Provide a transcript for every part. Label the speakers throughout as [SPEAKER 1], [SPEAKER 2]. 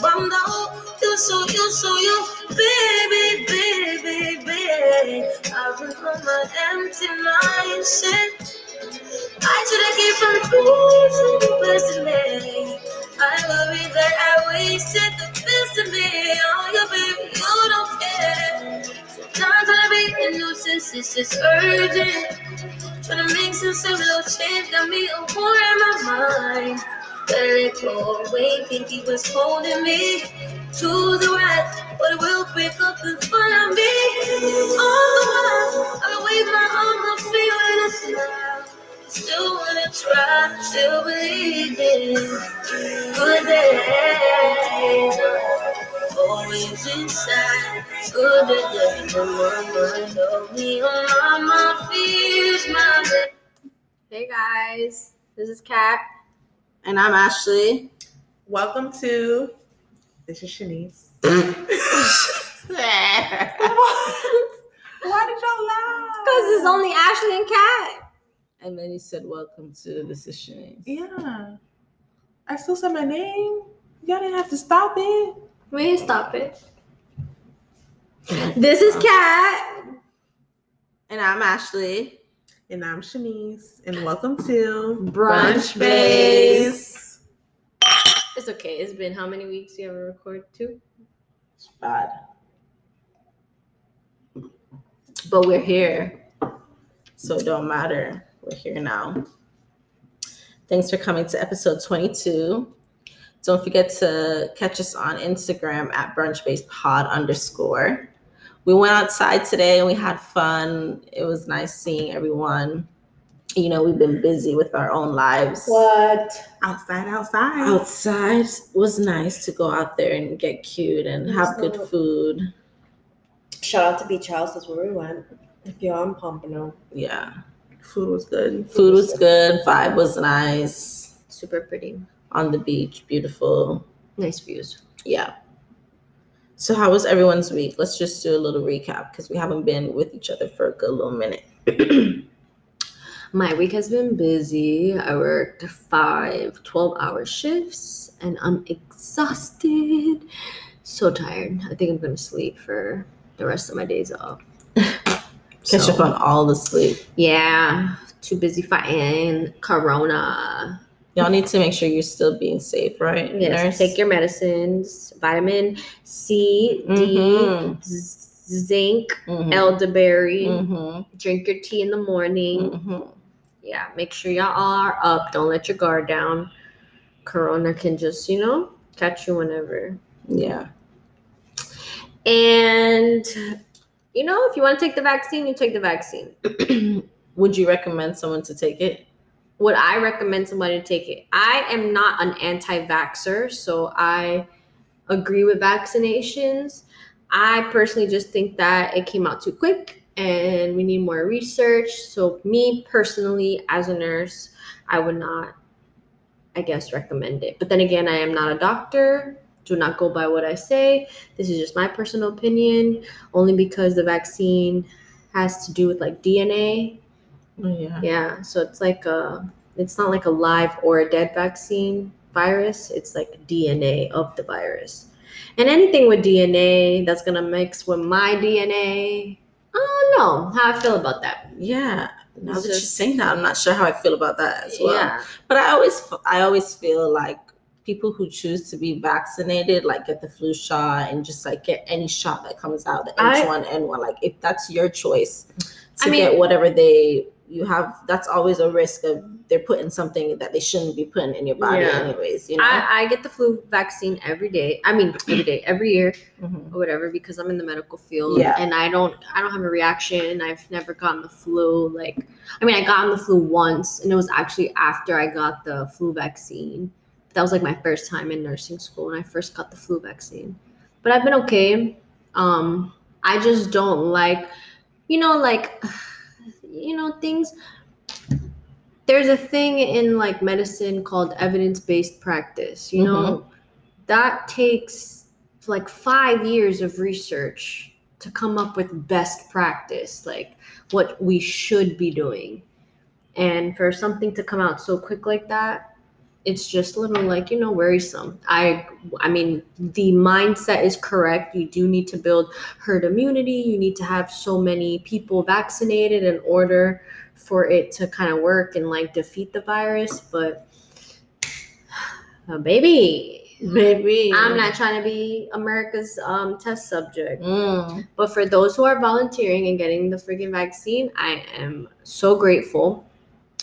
[SPEAKER 1] Got me bummed out. Oh, you so, you so, you, baby, baby, baby. I've been on my empty mindset. I should have gave from the best of me. I worry that I wasted the best of me. Oh, yeah, baby, you don't care. Sometimes I be a nuisance, it's just urgent. Trying to make some simple change, got me a war in my mind. It go away, think he was holding me to the right, but it will break up in me. All the while, I wave my I'm feeling a smile. Still wanna try, still believe in good days. Always inside, good days mind. Help me my fears, my.
[SPEAKER 2] Hey guys, this is Kat.
[SPEAKER 3] And I'm Ashley.
[SPEAKER 4] Welcome to this is Shanice. Why did y'all laugh?
[SPEAKER 2] Because it's only Ashley and Kat.
[SPEAKER 3] and then he said, Welcome to the Shanice.
[SPEAKER 4] Yeah. I still said my name. Y'all didn't have to stop it.
[SPEAKER 2] We didn't stop it. This is Kat.
[SPEAKER 3] And I'm Ashley.
[SPEAKER 4] And I'm Shanice. And welcome to
[SPEAKER 2] Brunch Base. It's okay. It's been how many weeks you ever record? Two?
[SPEAKER 3] It's bad. But we're here. So it don't matter. We're here now. Thanks for coming to episode 22. Don't forget to catch us on Instagram at brunchbasepod underscore. We went outside today and we had fun. It was nice seeing everyone. You know, we've been busy with our own lives.
[SPEAKER 2] What?
[SPEAKER 4] Outside, outside.
[SPEAKER 3] Outside was nice to go out there and get cute and have good food.
[SPEAKER 2] Shout out to Beach House. That's where we went. If you're on Pompano.
[SPEAKER 3] Yeah.
[SPEAKER 4] Food was good.
[SPEAKER 3] Food was good. Vibe was nice.
[SPEAKER 2] Super pretty.
[SPEAKER 3] On the beach. Beautiful.
[SPEAKER 2] Nice views.
[SPEAKER 3] Yeah. So how was everyone's week? Let's just do a little recap because we haven't been with each other for a good little minute.
[SPEAKER 2] My week has been busy. I worked five 12 hour shifts and I'm exhausted. So tired. I think I'm going to sleep for the rest of my days off.
[SPEAKER 3] Catch
[SPEAKER 2] So,
[SPEAKER 3] up on all the sleep.
[SPEAKER 2] Yeah. Too busy fighting Corona.
[SPEAKER 3] Y'all need to make sure you're still being safe, right?
[SPEAKER 2] Yes.
[SPEAKER 3] nurse?
[SPEAKER 2] Take your medicines vitamin C, D,
[SPEAKER 3] Mhm.
[SPEAKER 2] z- zinc,
[SPEAKER 3] Mhm.
[SPEAKER 2] elderberry.
[SPEAKER 3] Mhm.
[SPEAKER 2] Drink your tea in the morning.
[SPEAKER 3] Mhm.
[SPEAKER 2] yeah, make sure y'all are up. Don't let your guard down. Corona can just, you know, catch you whenever.
[SPEAKER 3] Yeah.
[SPEAKER 2] And, you know, if you want to take the vaccine, you take the vaccine.
[SPEAKER 3] Would you recommend someone to take it?
[SPEAKER 2] Would I recommend somebody to take it? I am not an anti vaxxer, so I agree with vaccinations. I personally just think that it came out too quick and we need more research. So, me personally, as a nurse, I would not, I guess, recommend it. But then again, I am not a doctor. Do not go by what I say. This is just my personal opinion, only because the vaccine has to do with like DNA.
[SPEAKER 3] Oh, yeah.
[SPEAKER 2] Yeah, so it's like a, it's not like a live or a dead vaccine virus. It's like DNA of the virus. And anything with DNA that's gonna mix with my DNA, I don't know how I feel about that.
[SPEAKER 3] Yeah. Now that you're saying that, I'm not sure how I feel about that as well.
[SPEAKER 2] Yeah,
[SPEAKER 3] But I always, I always feel like people who choose to be vaccinated, like get the flu shot and just like get any shot that comes out, the
[SPEAKER 2] I-
[SPEAKER 3] H1N1, like if that's your choice to
[SPEAKER 2] I mean-
[SPEAKER 3] get whatever they you have, that's always a risk of they're putting something that they shouldn't be putting in your body,
[SPEAKER 2] Yeah.
[SPEAKER 3] anyways. You know.
[SPEAKER 2] I, I get the flu vaccine every day. I mean, every day, every year,
[SPEAKER 3] Mhm.
[SPEAKER 2] or whatever, because I'm in the medical field.
[SPEAKER 3] Yeah.
[SPEAKER 2] And I don't, I don't have a reaction. I've never gotten the flu. Like, I mean, I got the flu once, and it was actually after I got the flu vaccine. That was like my first time in nursing school, when I first got the flu vaccine. But I've been okay. Um, I just don't like, you know, like, you know, things. There's a thing in like medicine called evidence-based practice. You know, mm-hmm. that takes like five years of research to come up with best practice, like what we should be doing. And for something to come out so quick like that, it's just a little like you know worrisome i i mean the mindset is correct you do need to build herd immunity you need to have so many people vaccinated in order for it to kind of work and like defeat the virus but uh, baby
[SPEAKER 3] Maybe
[SPEAKER 2] i'm not trying to be america's um, test subject
[SPEAKER 3] Mm.
[SPEAKER 2] but for those who are volunteering and getting the freaking vaccine, I am so grateful.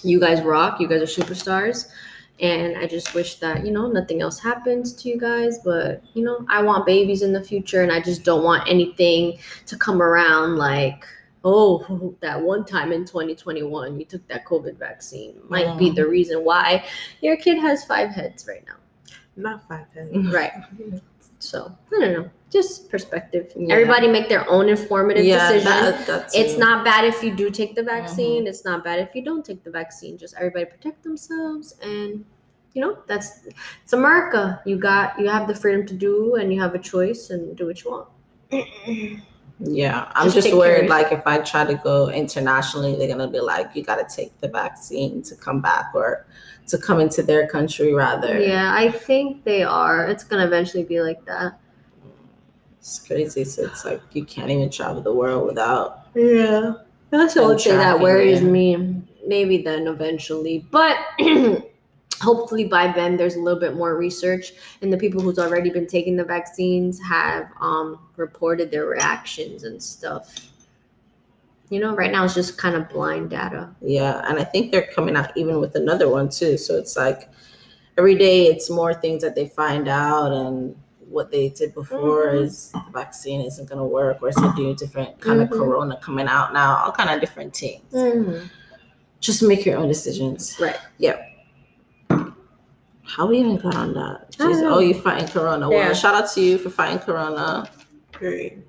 [SPEAKER 2] You guys rock. You guys are superstars. And I just wish that, you know, nothing else happens to you guys. But, you know, I want babies in the future and I just don't want anything to come around like, oh, that one time in 2021 you took that COVID vaccine. Might be
[SPEAKER 3] Mm.
[SPEAKER 2] the reason why your kid has five heads right now.
[SPEAKER 4] Not five heads.
[SPEAKER 2] Right. So, I don't know. Just perspective.
[SPEAKER 3] Yeah.
[SPEAKER 2] Everybody make their own informative
[SPEAKER 3] yeah,
[SPEAKER 2] decision.
[SPEAKER 3] that,
[SPEAKER 2] it's not bad if you do take the
[SPEAKER 3] Mm-hmm.
[SPEAKER 2] vaccine. It's not bad if you don't take the vaccine. Just everybody protect themselves and you know, that's it's America. You got you have the freedom to do and you have a choice and do what you want.
[SPEAKER 3] Yeah, I'm
[SPEAKER 2] Just
[SPEAKER 3] just, worried. Like if I try to go internationally, they're gonna be like, "You got to take the vaccine to come back, or to come into their country." Rather,
[SPEAKER 2] Yeah, I think they are. It's gonna eventually be like that.
[SPEAKER 3] It's crazy. So it's like you can't even travel the world without.
[SPEAKER 2] Yeah. That's the only thing that worries
[SPEAKER 3] yeah.
[SPEAKER 2] me. Maybe then eventually. But hopefully by then there's a little bit more research and the people who's already been taking the vaccines have um reported their reactions and stuff. You know, right now it's just kind of blind data.
[SPEAKER 3] Yeah, and I think they're coming out even with another one too. So it's like every day it's more things that they find out and what they did before
[SPEAKER 2] Mhm.
[SPEAKER 3] is the vaccine isn't gonna work or it's a new different kind
[SPEAKER 2] Mhm.
[SPEAKER 3] of corona coming out now, all kind of different things. Just make your own decisions.
[SPEAKER 2] Right.
[SPEAKER 3] Yep how we even got on that? Jeez, oh, you fighting corona.
[SPEAKER 2] Yeah.
[SPEAKER 3] Well, shout out to you for fighting corona.
[SPEAKER 4] Period.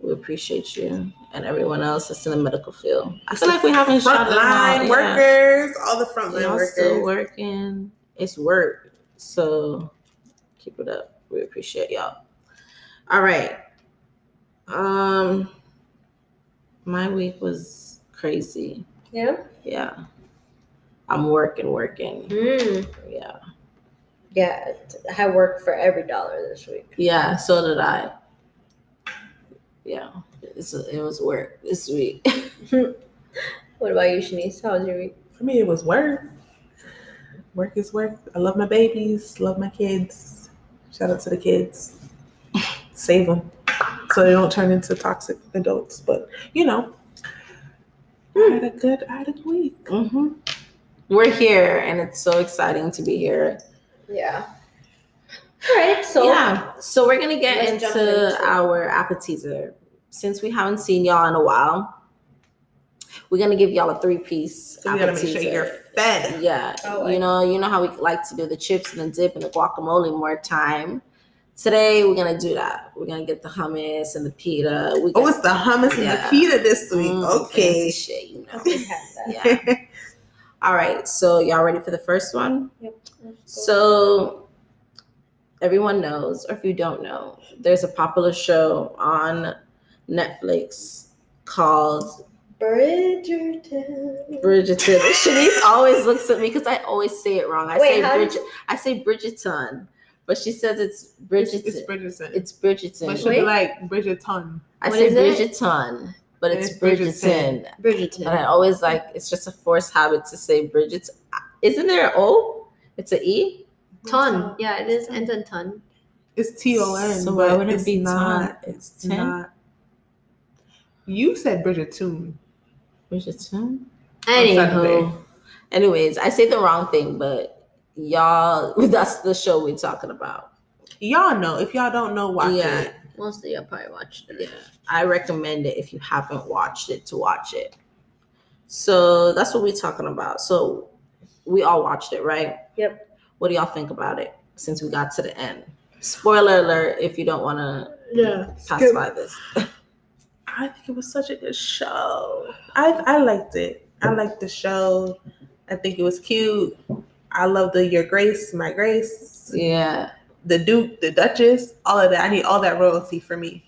[SPEAKER 3] We appreciate you and everyone else that's in the medical field. I feel like we haven't them out.
[SPEAKER 4] Frontline
[SPEAKER 3] Yeah.
[SPEAKER 4] workers, all the frontline workers.
[SPEAKER 3] still working. It's work. So keep it up. We appreciate y'all. All right. Um my week was crazy.
[SPEAKER 2] Yeah.
[SPEAKER 3] Yeah. I'm working, working.
[SPEAKER 2] Mm.
[SPEAKER 3] Yeah.
[SPEAKER 2] Yeah. I worked for every dollar this week.
[SPEAKER 3] Yeah, so did I. Yeah. It's it was work this week.
[SPEAKER 2] What about you, Shanice? How was your week?
[SPEAKER 4] For me, it was work. Work is work. I love my babies, love my kids. Shout out to the kids. Save them so they don't turn into toxic adults. But you know, I had a good, I had a good week.
[SPEAKER 3] hmm We're here and it's so exciting to be here.
[SPEAKER 2] Yeah. All right. So
[SPEAKER 3] yeah. So we're gonna get into
[SPEAKER 2] into
[SPEAKER 3] our appetizer. Since we haven't seen y'all in a while, we're gonna give y'all a three piece
[SPEAKER 4] So we gotta make sure you're fed.
[SPEAKER 3] Yeah,
[SPEAKER 2] Oh,
[SPEAKER 3] you know, you know how we like to do the chips and the dip and the guacamole more time. Today we're gonna do that. We're gonna get the hummus and the pita. We
[SPEAKER 4] Oh, it's the hummus and the pita this week.
[SPEAKER 3] Mm,
[SPEAKER 4] okay.
[SPEAKER 3] shit, you know.
[SPEAKER 2] we have that.
[SPEAKER 3] Yeah. All right, so y'all ready for the first one?
[SPEAKER 2] Yep.
[SPEAKER 3] So everyone knows, or if you don't know, there's a popular show on Netflix called
[SPEAKER 2] Bridgerton.
[SPEAKER 3] Bridgerton. Shanice always looks at me because I always say it wrong. I
[SPEAKER 2] Wait,
[SPEAKER 3] say
[SPEAKER 2] how did
[SPEAKER 3] Bridget, I say Bridgerton, but she says it's Bridgerton.
[SPEAKER 4] It's, it's Bridgerton.
[SPEAKER 3] It's Bridgerton.
[SPEAKER 4] but she'll
[SPEAKER 2] Wait.
[SPEAKER 4] be like Bridgerton.
[SPEAKER 3] I
[SPEAKER 2] What
[SPEAKER 3] say
[SPEAKER 2] is it?
[SPEAKER 3] But it's
[SPEAKER 4] it's Bridgerton.
[SPEAKER 3] Bridgerton.
[SPEAKER 2] Bridgerton.
[SPEAKER 3] And I always like it's just a forced habit to say Bridget. Isn't there an O? It's an E.
[SPEAKER 2] Ton. Yeah, it is. Ends in ton.
[SPEAKER 4] It's T O N.
[SPEAKER 3] So why
[SPEAKER 4] but
[SPEAKER 3] would it be
[SPEAKER 4] not?
[SPEAKER 3] ton? It's
[SPEAKER 4] It's
[SPEAKER 3] ten.
[SPEAKER 4] not. You said Bridgerton.
[SPEAKER 3] Bridgerton.
[SPEAKER 4] Saturday.
[SPEAKER 2] Anywho.
[SPEAKER 3] Anyways, I say the wrong thing, but y'all, that's the show we're talking about.
[SPEAKER 4] Y'all know. If y'all don't know, watch
[SPEAKER 3] Yeah.
[SPEAKER 4] it.
[SPEAKER 2] Most of you probably watched it.
[SPEAKER 3] Yeah, I recommend it if you haven't watched it to watch it. So that's what we're talking about. So we all watched it, right?
[SPEAKER 2] Yep.
[SPEAKER 3] What do y'all think about it since we got to the end? Spoiler alert if you don't want to
[SPEAKER 4] Yeah.
[SPEAKER 3] pass by this.
[SPEAKER 4] I think it was such a good show. I I liked it. I liked the show. I think it was cute. I love the Your Grace, My Grace,
[SPEAKER 3] yeah.
[SPEAKER 4] the Duke, the Duchess, all of that. I need all that royalty for me.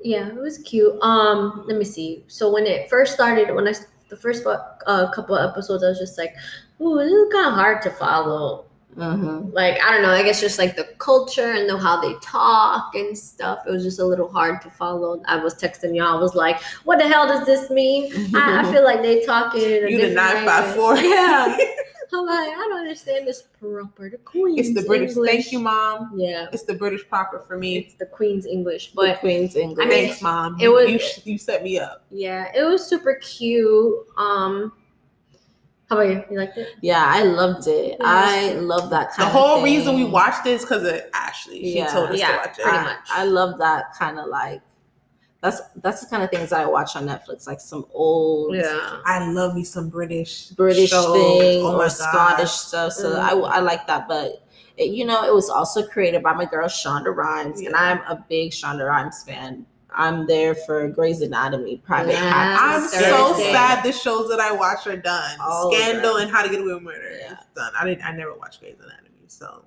[SPEAKER 2] Yeah, it was cute. Um, let me see. So when it first started, when I the first uh, couple of episodes, I was just like, "Ooh, this is kind of hard to follow."
[SPEAKER 3] Mm-hmm.
[SPEAKER 2] Like I don't know. I guess just like the culture and the, how they talk and stuff. It was just a little hard to follow. I was texting y'all. I was like, "What the hell does this mean?" I, I feel like they talking. In a
[SPEAKER 4] You did
[SPEAKER 2] different
[SPEAKER 4] not five
[SPEAKER 2] Yeah. I'm like, I don't understand this proper. The Queen's
[SPEAKER 4] It's the British.
[SPEAKER 2] English.
[SPEAKER 4] Thank you, mom.
[SPEAKER 2] Yeah,
[SPEAKER 4] It's the British proper for me.
[SPEAKER 2] it's the Queen's English,
[SPEAKER 3] But
[SPEAKER 2] but
[SPEAKER 3] Queen's English.
[SPEAKER 2] I mean,
[SPEAKER 4] Thanks, mom.
[SPEAKER 2] it was-
[SPEAKER 4] you, you set me up.
[SPEAKER 2] yeah, it was super cute. Um, how about you? You liked it?
[SPEAKER 3] yeah, I loved it.
[SPEAKER 2] Yeah.
[SPEAKER 3] I love that
[SPEAKER 4] The
[SPEAKER 3] kind of the
[SPEAKER 4] whole
[SPEAKER 3] thing.
[SPEAKER 4] reason we watched this because of Ashley. She
[SPEAKER 3] Yeah.
[SPEAKER 4] told us
[SPEAKER 2] Yeah,
[SPEAKER 4] to watch it.
[SPEAKER 2] pretty
[SPEAKER 3] I,
[SPEAKER 2] much.
[SPEAKER 3] I love that kind of like that's that's the kind of things I watch on Netflix, like some old
[SPEAKER 2] Yeah.
[SPEAKER 4] I love me some British
[SPEAKER 3] British
[SPEAKER 4] shows.
[SPEAKER 3] thing
[SPEAKER 4] Oh
[SPEAKER 3] or
[SPEAKER 4] God.
[SPEAKER 3] Scottish stuff. So
[SPEAKER 2] Mm.
[SPEAKER 3] I, I like that, but it, you know, it was also created by my girl Shonda Rhimes, and I'm a big Shonda Rhimes fan. I'm there for Grey's Anatomy, Private
[SPEAKER 2] Yeah.
[SPEAKER 3] Practice.
[SPEAKER 4] I'm so sad the shows that I watch are done.
[SPEAKER 3] All
[SPEAKER 4] Scandal and How to Get Away with Murder
[SPEAKER 3] Yeah.
[SPEAKER 4] is done. I didn't. I never watched Grey's Anatomy, so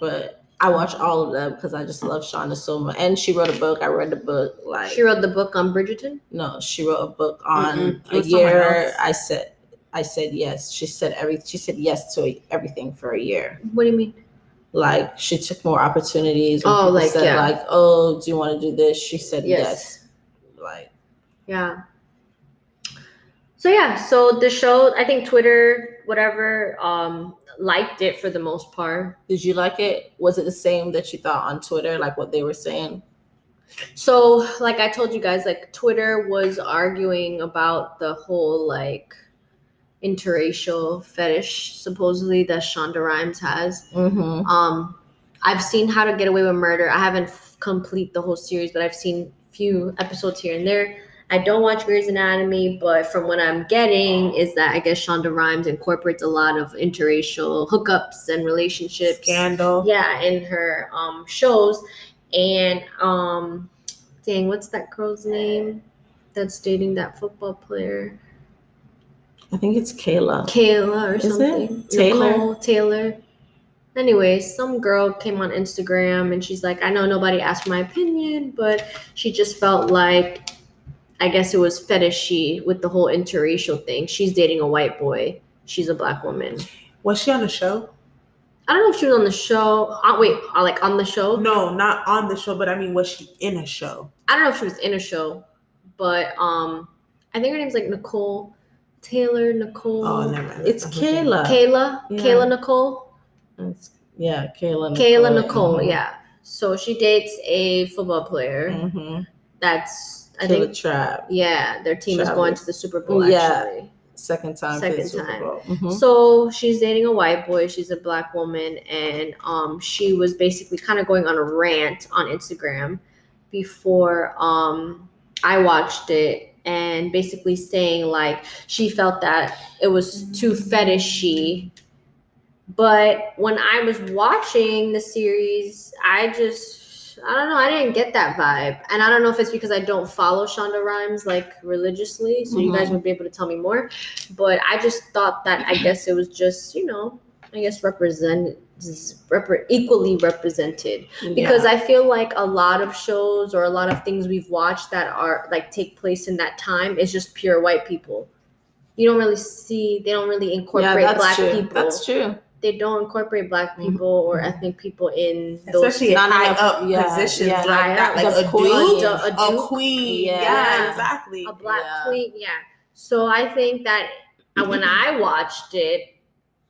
[SPEAKER 3] but I watch all of them because I just love Shonda so much. And she wrote a book. I read the book. Like
[SPEAKER 2] She wrote the book on Bridgerton.
[SPEAKER 3] no, she wrote a book on
[SPEAKER 4] Mm-mm. It
[SPEAKER 3] a year. I said, I said yes. She said every. She said yes to everything for a year.
[SPEAKER 2] What do you mean?
[SPEAKER 3] Like she took more opportunities.
[SPEAKER 2] Oh, like,
[SPEAKER 3] said,
[SPEAKER 2] yeah.
[SPEAKER 3] like oh, do you want to do this? She said
[SPEAKER 2] Yes.
[SPEAKER 3] yes. Like
[SPEAKER 2] Yeah. So yeah, so the show, I think Twitter, whatever, um, liked it for the most part.
[SPEAKER 3] Did you like it? Was it the same that you thought on Twitter, like what they were saying?
[SPEAKER 2] So, like I told you guys, like Twitter was arguing about the whole like interracial fetish supposedly that Shonda Rhimes has.
[SPEAKER 3] Mm-hmm.
[SPEAKER 2] Um, I've seen How to Get Away with Murder. I haven't f- complete the whole series, but I've seen few episodes here and there. I don't watch Grey's Anatomy, but from what I'm getting is that I guess Shonda Rhimes incorporates a lot of interracial hookups and relationships.
[SPEAKER 4] Scandal.
[SPEAKER 2] Yeah, in her um shows. And um dang, what's that girl's name that's dating that football player?
[SPEAKER 3] I think it's Kayla.
[SPEAKER 2] Kayla or
[SPEAKER 3] Is it?
[SPEAKER 2] something.
[SPEAKER 3] Taylor?
[SPEAKER 2] Nicole Taylor. Anyways, some girl came on Instagram and she's like, I know nobody asked for my opinion, but she just felt like I guess it was fetishy with the whole interracial thing. She's dating a white boy. She's a black woman.
[SPEAKER 4] Was she on the show?
[SPEAKER 2] I don't know if she was on the show. Uh, wait, uh, like on the show?
[SPEAKER 4] No, not on the show, but I mean, was she in a show?
[SPEAKER 2] I don't know if she was in a show, but um, I think her name's like Nicole Taylor. Nicole.
[SPEAKER 4] Oh, never mind.
[SPEAKER 3] It's Kayla.
[SPEAKER 2] Kayla.
[SPEAKER 3] Yeah.
[SPEAKER 2] Kayla Nicole.
[SPEAKER 3] It's- yeah, Kayla.
[SPEAKER 2] Kayla Nicole,
[SPEAKER 3] Mhm.
[SPEAKER 2] yeah. So she dates a football player.
[SPEAKER 3] Mhm.
[SPEAKER 2] That's I
[SPEAKER 3] Kayla
[SPEAKER 2] think
[SPEAKER 3] Trap.
[SPEAKER 2] yeah, their team is going to the Super Bowl
[SPEAKER 3] Yeah. Second time. for the
[SPEAKER 2] Second
[SPEAKER 3] Super
[SPEAKER 2] time.
[SPEAKER 3] Bowl. Mhm.
[SPEAKER 2] So she's dating a white boy, she's a black woman, and um she was basically kind of going on a rant on Instagram before um I watched it and basically saying like she felt that it was too fetishy but when I was watching the series, I just I don't know, I didn't get that vibe. And I don't know if it's because I don't follow Shonda Rhimes like religiously, so you guys
[SPEAKER 3] Mhm.
[SPEAKER 2] would be able to tell me more. But I just thought that I guess it was just, you know, I guess represent repre- equally represented because I feel like a lot of shows or a lot of things we've watched that are like take place in that time is just pure white people. You don't really see they don't really incorporate
[SPEAKER 3] that's
[SPEAKER 2] black
[SPEAKER 3] true.
[SPEAKER 2] people
[SPEAKER 3] That's true.
[SPEAKER 2] they don't incorporate black
[SPEAKER 3] Mhm.
[SPEAKER 2] people or ethnic people in those
[SPEAKER 4] Especially high up
[SPEAKER 3] yeah,
[SPEAKER 4] positions
[SPEAKER 3] yeah.
[SPEAKER 4] like that, like a
[SPEAKER 3] queen.
[SPEAKER 2] A- a
[SPEAKER 4] a queen.
[SPEAKER 3] Yeah.
[SPEAKER 4] Yeah, exactly.
[SPEAKER 2] a black
[SPEAKER 3] Yeah.
[SPEAKER 2] queen yeah so i think that uh, when i watched it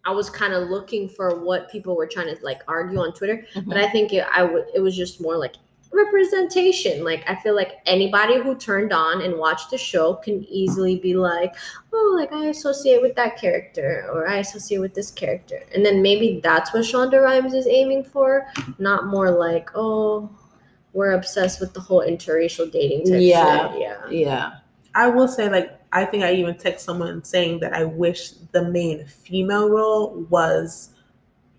[SPEAKER 2] i was kind of looking for what people were trying to like argue on twitter
[SPEAKER 3] Mm-hmm.
[SPEAKER 2] but i think it, i would it was just more like representation like i feel like anybody who turned on and watched the show can easily be like oh like i associate with that character or i associate with this character and then maybe that's what shonda rhimes is aiming for not more like oh we're obsessed with the whole interracial dating type
[SPEAKER 3] Yeah.
[SPEAKER 2] shit. yeah
[SPEAKER 3] Yeah.
[SPEAKER 4] I will say, like, I think I even text someone saying that I wish the main female role was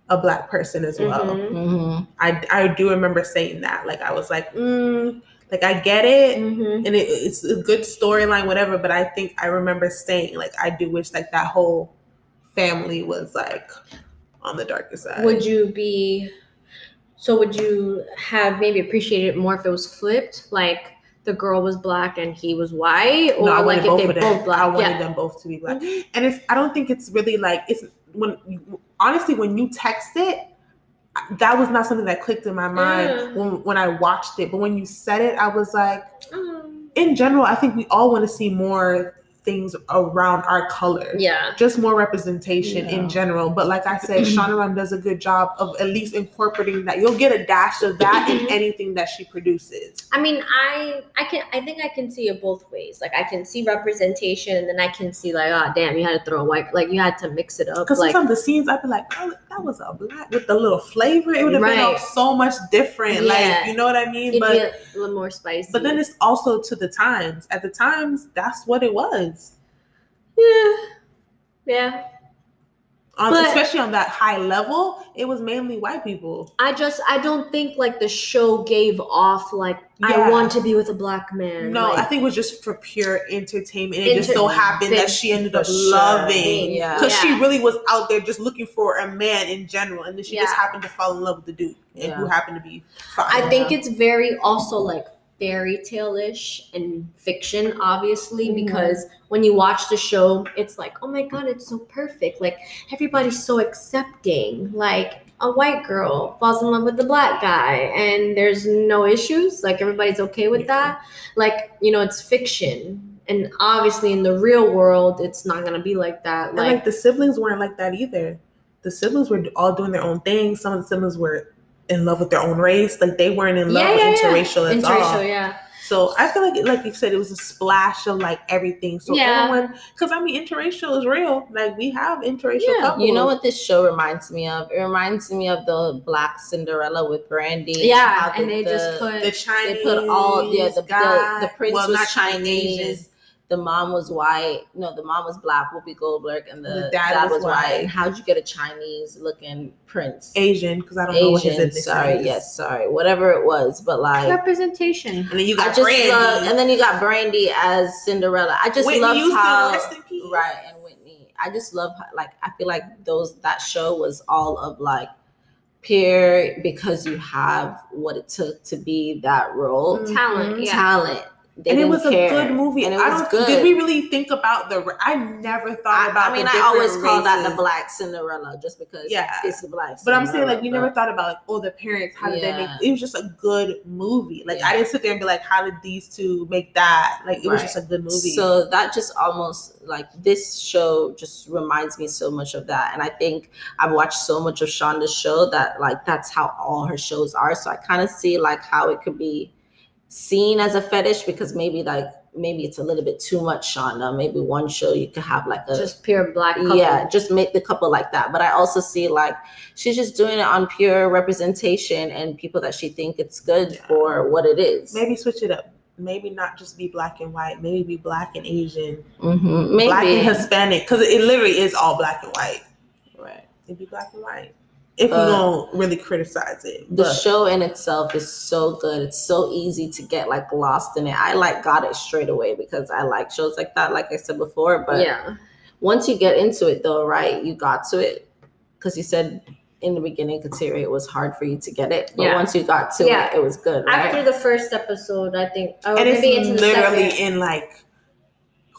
[SPEAKER 4] a black person as well.
[SPEAKER 2] Mhm.
[SPEAKER 3] Mm-hmm.
[SPEAKER 4] I, I do remember saying that. Like, I was like, mm, like, I get it.
[SPEAKER 2] Mhm.
[SPEAKER 4] And it, it's a good storyline, whatever. But I think I remember saying, like, I do wish, like, that whole family was, like, on the darker side.
[SPEAKER 2] Would you be So would you have maybe appreciated it more if it was flipped, like the girl was black and he was white, or
[SPEAKER 4] no,
[SPEAKER 2] like if they both black?
[SPEAKER 4] I wanted
[SPEAKER 2] yeah.
[SPEAKER 4] them both to be black.
[SPEAKER 2] Mhm.
[SPEAKER 4] And it's I don't think it's really like it's when honestly when you text it, that was not something that clicked in my mind
[SPEAKER 2] Yeah.
[SPEAKER 4] when when I watched it. But when you said it, I was like,
[SPEAKER 2] Um,
[SPEAKER 4] in general, I think we all want to see more things around our color.
[SPEAKER 2] yeah.
[SPEAKER 4] Just more representation
[SPEAKER 3] Yeah.
[SPEAKER 4] in general. But like I said, Shonda Rhimes does a good job of at least incorporating that. You'll get a dash of that in anything that she produces.
[SPEAKER 2] I mean, I I can I think I can see it both ways. Like I can see representation, and then I can see like, oh damn, you had to throw a white, like you had to mix it up.
[SPEAKER 4] Because
[SPEAKER 2] Like
[SPEAKER 4] sometimes the scenes I'd be like, oh, that was a black with the little flavor. It would have been
[SPEAKER 2] Right.
[SPEAKER 4] out so much different.
[SPEAKER 2] Yeah.
[SPEAKER 4] Like, you know what I mean?
[SPEAKER 2] it'd
[SPEAKER 4] but
[SPEAKER 2] be a little more spicy.
[SPEAKER 4] but then it's also to the times. At the times, that's what it was.
[SPEAKER 2] Yeah, yeah.
[SPEAKER 4] Especially on that high level, it was mainly white people.
[SPEAKER 2] I just I don't think like the show gave off like I want to be with a black man.
[SPEAKER 4] No,
[SPEAKER 2] like,
[SPEAKER 4] I think it was just for pure entertainment. It just so happened that she ended up
[SPEAKER 3] sure.
[SPEAKER 4] loving
[SPEAKER 3] Yeah.
[SPEAKER 4] because she really was out there just looking for a man in general, and then she just happened to fall in love with the dude, and
[SPEAKER 3] Yeah.
[SPEAKER 4] who happened to be fine.
[SPEAKER 2] I think it's very also like fairy tale-ish and fiction obviously
[SPEAKER 3] Mhm.
[SPEAKER 2] because when you watch the show it's like oh my god it's so perfect like everybody's so accepting like a white girl falls in love with the black guy and there's no issues like everybody's okay with
[SPEAKER 4] Yeah.
[SPEAKER 2] that like you know it's fiction and obviously in the real world it's not gonna be like that
[SPEAKER 4] And like,
[SPEAKER 2] like
[SPEAKER 4] the siblings weren't like that either. The siblings were all doing their own thing. Some of the siblings were in love with their own race. Like they weren't in love
[SPEAKER 2] yeah,
[SPEAKER 4] with
[SPEAKER 2] yeah, yeah.
[SPEAKER 4] interracial at all.
[SPEAKER 2] interracial yeah
[SPEAKER 4] So I feel like, like you said, it was a splash of like everything. So
[SPEAKER 2] Yeah.
[SPEAKER 4] everyone, because I mean, interracial is real. Like we have interracial
[SPEAKER 2] Yeah.
[SPEAKER 4] couples.
[SPEAKER 3] You know what this show reminds me of? It reminds me of the Black Cinderella with Brandy.
[SPEAKER 2] yeah
[SPEAKER 3] How
[SPEAKER 2] and
[SPEAKER 3] the-
[SPEAKER 2] they just put
[SPEAKER 4] The Chinese.
[SPEAKER 3] they put all yeah the,
[SPEAKER 4] guy-
[SPEAKER 3] the, the prince
[SPEAKER 4] well,
[SPEAKER 3] was
[SPEAKER 4] not
[SPEAKER 3] Chinese.
[SPEAKER 4] Asian.
[SPEAKER 3] The mom was white. No, the mom was black, Whoopi Goldberg, and the,
[SPEAKER 4] The dad
[SPEAKER 3] dad,
[SPEAKER 4] was
[SPEAKER 3] was, white.
[SPEAKER 4] white.
[SPEAKER 3] And how'd you get a Chinese looking prince?
[SPEAKER 4] Asian, because I don't know what his
[SPEAKER 3] Asian.
[SPEAKER 4] ethnicity
[SPEAKER 3] Sorry,
[SPEAKER 4] is.
[SPEAKER 3] yes, sorry, whatever it was, but like
[SPEAKER 2] representation
[SPEAKER 4] And then you
[SPEAKER 3] I
[SPEAKER 4] got
[SPEAKER 3] just
[SPEAKER 4] Brandy.
[SPEAKER 3] love, and then you got Brandy as Cinderella. I just
[SPEAKER 4] Whitney
[SPEAKER 3] love how
[SPEAKER 4] rest in peace.
[SPEAKER 3] right and Whitney. I just love how, like I feel like those that show was all of like pure because you have what it took to be that role,
[SPEAKER 2] talent
[SPEAKER 4] Mhm.
[SPEAKER 2] yeah
[SPEAKER 3] talent. They
[SPEAKER 4] and it was a good movie.
[SPEAKER 3] and it
[SPEAKER 4] I
[SPEAKER 3] was
[SPEAKER 4] don't,
[SPEAKER 3] good.
[SPEAKER 4] Did we really think about the? I never thought
[SPEAKER 3] I,
[SPEAKER 4] about.
[SPEAKER 3] I mean, I always
[SPEAKER 4] different
[SPEAKER 3] call that the black Cinderella just because
[SPEAKER 4] Yeah.
[SPEAKER 3] it's the black.
[SPEAKER 4] But I'm saying, like, we never thought about like, oh, the parents. How did they make?
[SPEAKER 3] Yeah.
[SPEAKER 4] It was just a good movie. Like, I didn't sit there and be like, how did these two make that? Like, it was just a good movie.
[SPEAKER 3] So that just almost like this show just reminds me so much of that. And I think I've watched so much of Shonda's show that like that's how all her shows are. So I kind of see like how it could be seen as a fetish because maybe like maybe it's a little bit too much Shonda. Maybe one show you could have like a
[SPEAKER 2] just pure black couple.
[SPEAKER 3] yeah, just make the couple like that. But I also see like she's just doing it on pure representation and people that she think it's good
[SPEAKER 4] Yeah.
[SPEAKER 3] for what it is.
[SPEAKER 4] maybe switch it up. Maybe not just be black and white. Maybe be black and Asian,
[SPEAKER 3] Mhm. maybe
[SPEAKER 4] black and Hispanic, because it literally is all black and white.
[SPEAKER 3] right.
[SPEAKER 4] It'd be black and white. If we don't really criticize it,
[SPEAKER 3] the
[SPEAKER 4] but
[SPEAKER 3] show in itself is so good. It's so easy to get like lost in it. I like got it straight away because I like shows like that, like I said before. But
[SPEAKER 2] yeah
[SPEAKER 3] once you get into it though, right, you got to it. Because you said in the beginning, Kateri, it was hard for you to get it. But
[SPEAKER 2] Yeah.
[SPEAKER 3] once you got to
[SPEAKER 2] Yeah.
[SPEAKER 3] it, it was good. Right?
[SPEAKER 2] after the first episode i think or
[SPEAKER 4] and it's
[SPEAKER 2] maybe into
[SPEAKER 4] literally in like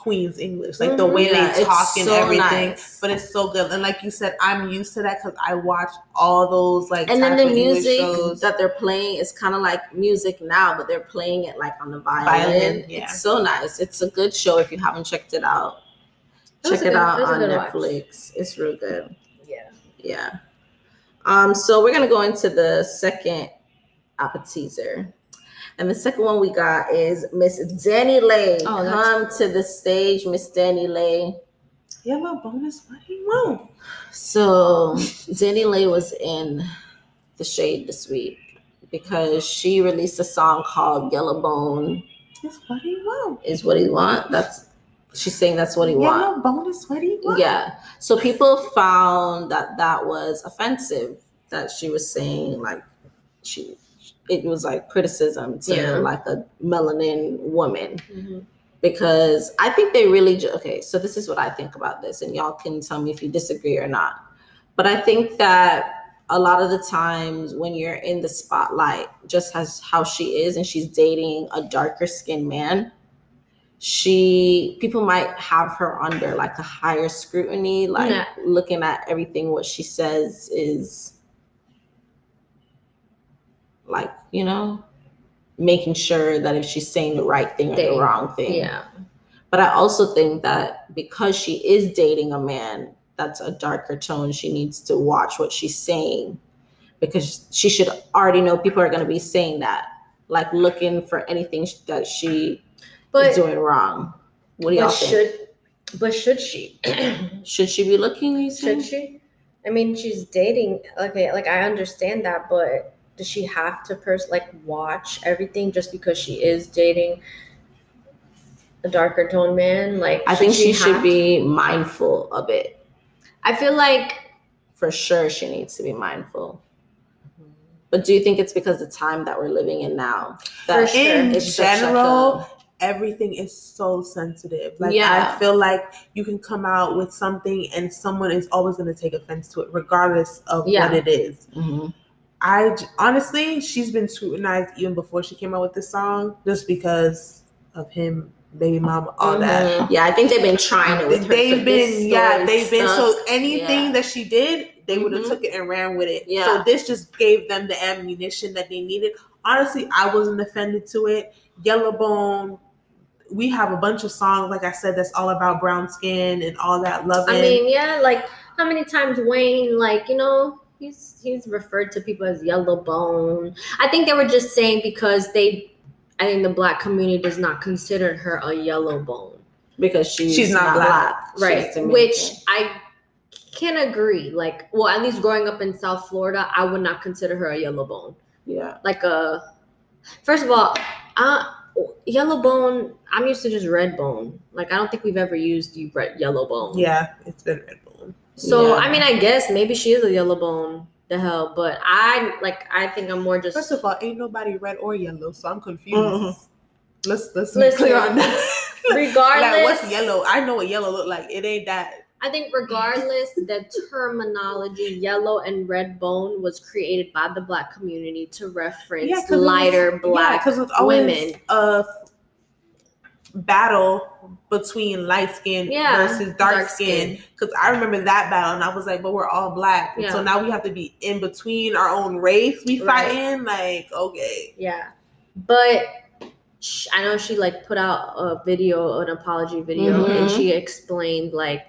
[SPEAKER 4] Queen's English, like the
[SPEAKER 2] Mhm.
[SPEAKER 4] way
[SPEAKER 3] Yeah,
[SPEAKER 4] they talk and
[SPEAKER 3] so
[SPEAKER 4] everything.
[SPEAKER 3] nice.
[SPEAKER 4] But it's so good, and like you said, I'm used to that because I watch all those like
[SPEAKER 3] and then the
[SPEAKER 4] English
[SPEAKER 3] music
[SPEAKER 4] shows.
[SPEAKER 3] that they're playing is kind of like music now, but they're playing it like on the violin.
[SPEAKER 4] Violin, yeah.
[SPEAKER 3] It's so nice. It's a good show if you haven't checked it out.
[SPEAKER 2] It was
[SPEAKER 3] Check it
[SPEAKER 2] good-
[SPEAKER 3] out
[SPEAKER 2] it was a
[SPEAKER 3] on
[SPEAKER 2] good watch.
[SPEAKER 3] Netflix. It's real good.
[SPEAKER 2] yeah
[SPEAKER 3] Yeah. Um, so we're gonna go into the second appetizer. And the second one we got is Miss DaniLeigh.
[SPEAKER 2] Oh,
[SPEAKER 3] Come to the stage, Miss DaniLeigh.
[SPEAKER 4] Yellow bonus. What do you want?
[SPEAKER 3] So DaniLeigh was in the shade this week because she released a song called Yellow Bone
[SPEAKER 4] Yes, what he want?
[SPEAKER 3] is what he want. That's she's saying that's what he want.
[SPEAKER 4] Yellow bonus. What he want?
[SPEAKER 3] Yeah. So people found that that was offensive that she was saying like she it was like criticism to
[SPEAKER 2] Yeah.
[SPEAKER 3] like a melanin woman
[SPEAKER 2] Mhm.
[SPEAKER 3] because I think they really ju- okay. So this is what I think about this, and y'all can tell me if you disagree or not. But I think that a lot of the times when you're in the spotlight, just as how she is, and she's dating a darker skinned man, she people might have her under like a higher scrutiny, like looking at everything what she says is like, you know, making sure that if she's saying the right thing or the wrong thing.
[SPEAKER 2] Yeah.
[SPEAKER 3] But I also think that because she is dating a man that's a darker tone, she needs to watch what she's saying because she should already know people are going to be saying that, like looking for anything that she
[SPEAKER 2] But,
[SPEAKER 3] is doing wrong. What do y'all think?
[SPEAKER 2] should but should she?
[SPEAKER 3] Should she be looking?
[SPEAKER 2] Should she? I mean, she's dating. Okay, like I understand that, but does she have to pers- like watch everything just because she is dating a darker tone man? Like
[SPEAKER 3] I think she should
[SPEAKER 2] have-
[SPEAKER 3] be mindful of it.
[SPEAKER 2] I feel like
[SPEAKER 3] For sure, she needs to be mindful. But do you think it's because the time that we're living in now? That
[SPEAKER 2] For sure.
[SPEAKER 4] In
[SPEAKER 3] it's such like
[SPEAKER 4] general, everything is so sensitive. Like
[SPEAKER 3] Yeah.
[SPEAKER 4] I feel like you can come out with something and someone is always going to take offense to it, regardless of
[SPEAKER 2] Yeah.
[SPEAKER 4] what it is.
[SPEAKER 3] Mhm.
[SPEAKER 4] I honestly, she's been scrutinized even before she came out with this song, just because of him, baby mama, all that.
[SPEAKER 3] Yeah, I think they've been trying it with her.
[SPEAKER 4] They've been, yeah, they've been. So anything
[SPEAKER 3] Yeah.
[SPEAKER 4] that she did, they would have
[SPEAKER 3] Mhm.
[SPEAKER 4] took it and ran with it.
[SPEAKER 3] Yeah.
[SPEAKER 4] So this just gave them the ammunition that they needed. Honestly, I wasn't offended to it. Yellowbone. We have a bunch of songs, like I said, that's all about brown skin and all that loving.
[SPEAKER 2] I mean, yeah, like how many times Wayne, like you know, he's he's referred to people as yellow bone. I think they were just saying because they, I think the black community does not consider her a yellow bone,
[SPEAKER 3] because she's,
[SPEAKER 4] She's not black.
[SPEAKER 3] She's
[SPEAKER 2] right?
[SPEAKER 3] Dominican.
[SPEAKER 2] Which I can agree. Like, well, at least growing up in South Florida, I would not consider her a yellow bone.
[SPEAKER 3] yeah,
[SPEAKER 2] Like a, first of all, uh, yellow bone. I'm used to just red bone. Like I don't think we've ever used you red yellow bone.
[SPEAKER 4] yeah, it's been Red Bull.
[SPEAKER 2] So
[SPEAKER 3] Yeah.
[SPEAKER 2] I mean, I guess maybe she is a yellow bone. The hell, but I like. I think I'm more just.
[SPEAKER 4] First of all, ain't nobody red or yellow, so I'm confused.
[SPEAKER 3] Mhm.
[SPEAKER 4] Let's let's be
[SPEAKER 2] Listen,
[SPEAKER 4] clear on that.
[SPEAKER 2] regardless,
[SPEAKER 4] like what's yellow? I know what yellow look like. It ain't that.
[SPEAKER 2] I think regardless, the terminology yellow and red bone was created by the black community to reference
[SPEAKER 4] Yeah, 'cause it was-
[SPEAKER 2] lighter black
[SPEAKER 4] because it's always
[SPEAKER 2] women.
[SPEAKER 4] a battle between light skin
[SPEAKER 2] Yeah,
[SPEAKER 4] versus dark,
[SPEAKER 2] dark
[SPEAKER 4] skin. Because I remember that battle, and I was like, "But we're all black, and so now we have to be in between our own race. We
[SPEAKER 2] Right.
[SPEAKER 4] fight in like, okay,
[SPEAKER 2] Yeah, but I know she like put out a video, an apology video, and
[SPEAKER 3] Mhm.
[SPEAKER 2] she explained like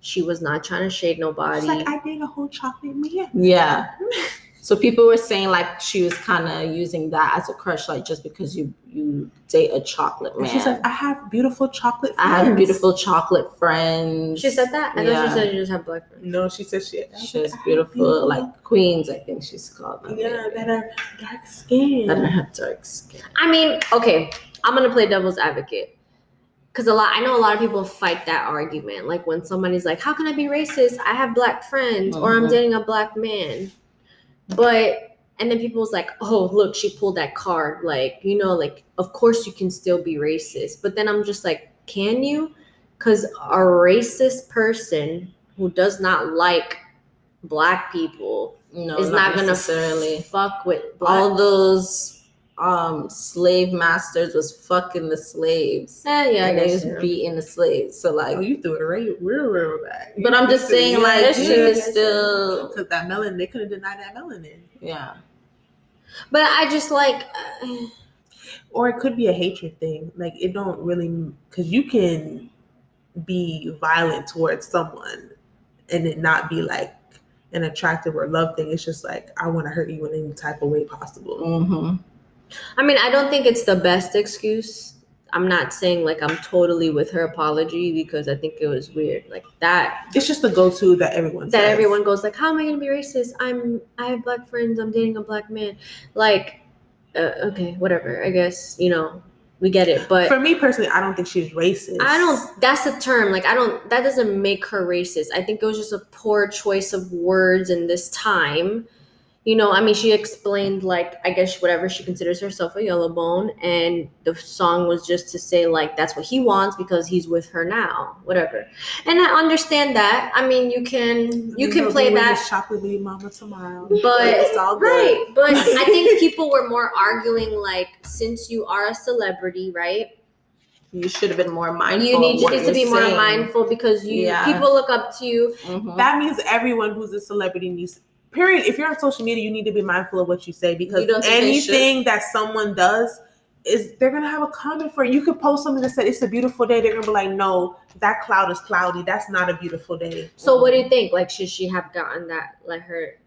[SPEAKER 2] she was not trying to shade nobody.
[SPEAKER 4] She's like, I did a whole chocolate man.
[SPEAKER 3] yeah. So people were saying like she was kind of using that as a crush, like just because you you date a chocolate
[SPEAKER 4] And
[SPEAKER 3] man.
[SPEAKER 4] she's like, I have beautiful chocolate.
[SPEAKER 3] I have
[SPEAKER 4] friends."
[SPEAKER 3] beautiful chocolate friends.
[SPEAKER 2] she said that. I thought
[SPEAKER 3] Yeah.
[SPEAKER 2] she said you just have black friends.
[SPEAKER 4] No, she said she.
[SPEAKER 3] She has
[SPEAKER 4] "I have
[SPEAKER 3] beautiful, like queens. I think she's called. them.
[SPEAKER 4] yeah, that are dark skin.
[SPEAKER 3] that don't have dark skin.
[SPEAKER 2] I mean, okay, I'm gonna play devil's advocate. Cause a lot I know a lot of people fight that argument. Like when somebody's like, How can I be racist? I have black friends or I'm
[SPEAKER 3] Mhm.
[SPEAKER 2] dating a black man. But and then people was like, Oh, look, she pulled that card. Like, you know, like of course you can still be racist. But then I'm just like, can you? Cause a racist person who does not like black people
[SPEAKER 3] No,
[SPEAKER 2] is not, gonna
[SPEAKER 3] necessarily.
[SPEAKER 2] fuck with black
[SPEAKER 3] All those um slave masters was fucking the slaves.
[SPEAKER 2] Eh, yeah,
[SPEAKER 3] and they
[SPEAKER 2] guess,
[SPEAKER 3] was
[SPEAKER 2] yeah.
[SPEAKER 3] beating the slaves. So like
[SPEAKER 4] Oh, you threw it right, real, real back.
[SPEAKER 3] But I'm just saying, like, she was still,
[SPEAKER 4] because that melanin, they couldn't deny that melanin.
[SPEAKER 3] yeah.
[SPEAKER 2] But I just like, uh,
[SPEAKER 4] Or it could be a hatred thing. Like it don't really because you can be violent towards someone and it not be like an attractive or love thing. It's just like I want to hurt you in any type of way possible.
[SPEAKER 3] Mm-hmm.
[SPEAKER 2] I mean, I don't think it's the best excuse. I'm not saying like I'm totally with her apology because I think it was weird. Like that,
[SPEAKER 4] It's just the go-to that everyone
[SPEAKER 2] that
[SPEAKER 4] says.
[SPEAKER 2] everyone goes like, "How am I gonna be racist? I'm I have black friends. I'm dating a black man." Like, uh, okay, whatever. I guess you know we get it, but
[SPEAKER 4] For me personally, I don't think she's racist.
[SPEAKER 2] I don't. That's the term. Like I don't. That doesn't make her racist. I think it was just a poor choice of words in this time. You know, I mean, she explained like I guess whatever she considers herself a yellow bone, and the song was just to say like that's what he wants because he's with her now, whatever. And I understand that. I mean, you can you can play that,
[SPEAKER 4] his chocolate baby mama tomorrow.
[SPEAKER 2] but
[SPEAKER 4] it's all good.
[SPEAKER 2] right. But I think people were more arguing like since you are a celebrity, right?
[SPEAKER 3] You should have been more mindful.
[SPEAKER 2] You need
[SPEAKER 3] of what
[SPEAKER 2] to
[SPEAKER 3] you're
[SPEAKER 2] be more mindful because you
[SPEAKER 3] Yeah.
[SPEAKER 2] people look up to you.
[SPEAKER 3] Mhm.
[SPEAKER 4] That means everyone who's a celebrity needs. Period. If you're on social media, you need to be mindful of what you say because
[SPEAKER 3] You think
[SPEAKER 4] anything that someone does is they're gonna have a comment for it. You could post something that said it's a beautiful day. They're gonna be like, no, that cloud is cloudy. That's not a beautiful day.
[SPEAKER 2] So what do you think? Like, should she have gotten that? Like her,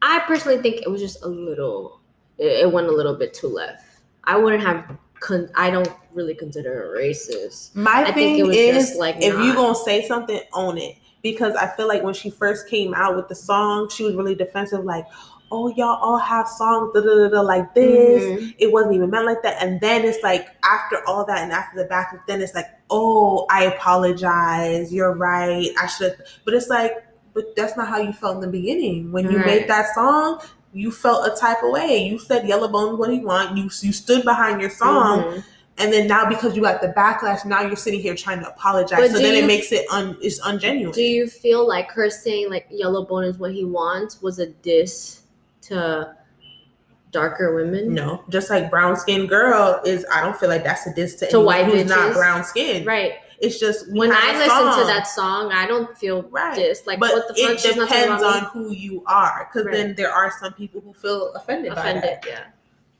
[SPEAKER 2] I personally think it was just a little. It, it went a little bit too left. I wouldn't have. Con- I don't really consider her racist.
[SPEAKER 4] My
[SPEAKER 2] I think
[SPEAKER 4] thing
[SPEAKER 2] it was
[SPEAKER 4] is,
[SPEAKER 2] just, like,
[SPEAKER 4] if you
[SPEAKER 2] not-
[SPEAKER 4] gonna say something, own it. Because I feel like when she first came out with the song, she was really defensive, like, "Oh, y'all all have songs da, da, da, da, like this.
[SPEAKER 2] Mhm.
[SPEAKER 4] It wasn't even meant like that." And then it's like after all that, and after the back, then it's like, "Oh, I apologize. You're right. I should." But it's like, but that's not how you felt in the beginning when you
[SPEAKER 2] Right.
[SPEAKER 4] made that song. You felt a type of way. You said Yellow Bones what he want. You you stood behind your song.
[SPEAKER 2] Mhm.
[SPEAKER 4] And then now because you got the backlash, now you're sitting here trying to apologize.
[SPEAKER 2] But
[SPEAKER 4] so then
[SPEAKER 2] you-
[SPEAKER 4] it makes it un it's ungenuine.
[SPEAKER 2] Do you feel like her saying like yellow bone is what he wants was a diss to darker women?
[SPEAKER 4] no, just like brown skinned girl is I don't feel like that's a diss to,
[SPEAKER 2] To white
[SPEAKER 4] who's not brown skinned.
[SPEAKER 2] Right.
[SPEAKER 4] It's just
[SPEAKER 2] when I listen to that song, I don't feel
[SPEAKER 4] Right.
[SPEAKER 2] diss. Like
[SPEAKER 4] but
[SPEAKER 2] what the fuck?
[SPEAKER 4] it depends on who you are, because
[SPEAKER 2] Right.
[SPEAKER 4] then there are some people who feel offended,
[SPEAKER 2] offended. Yeah.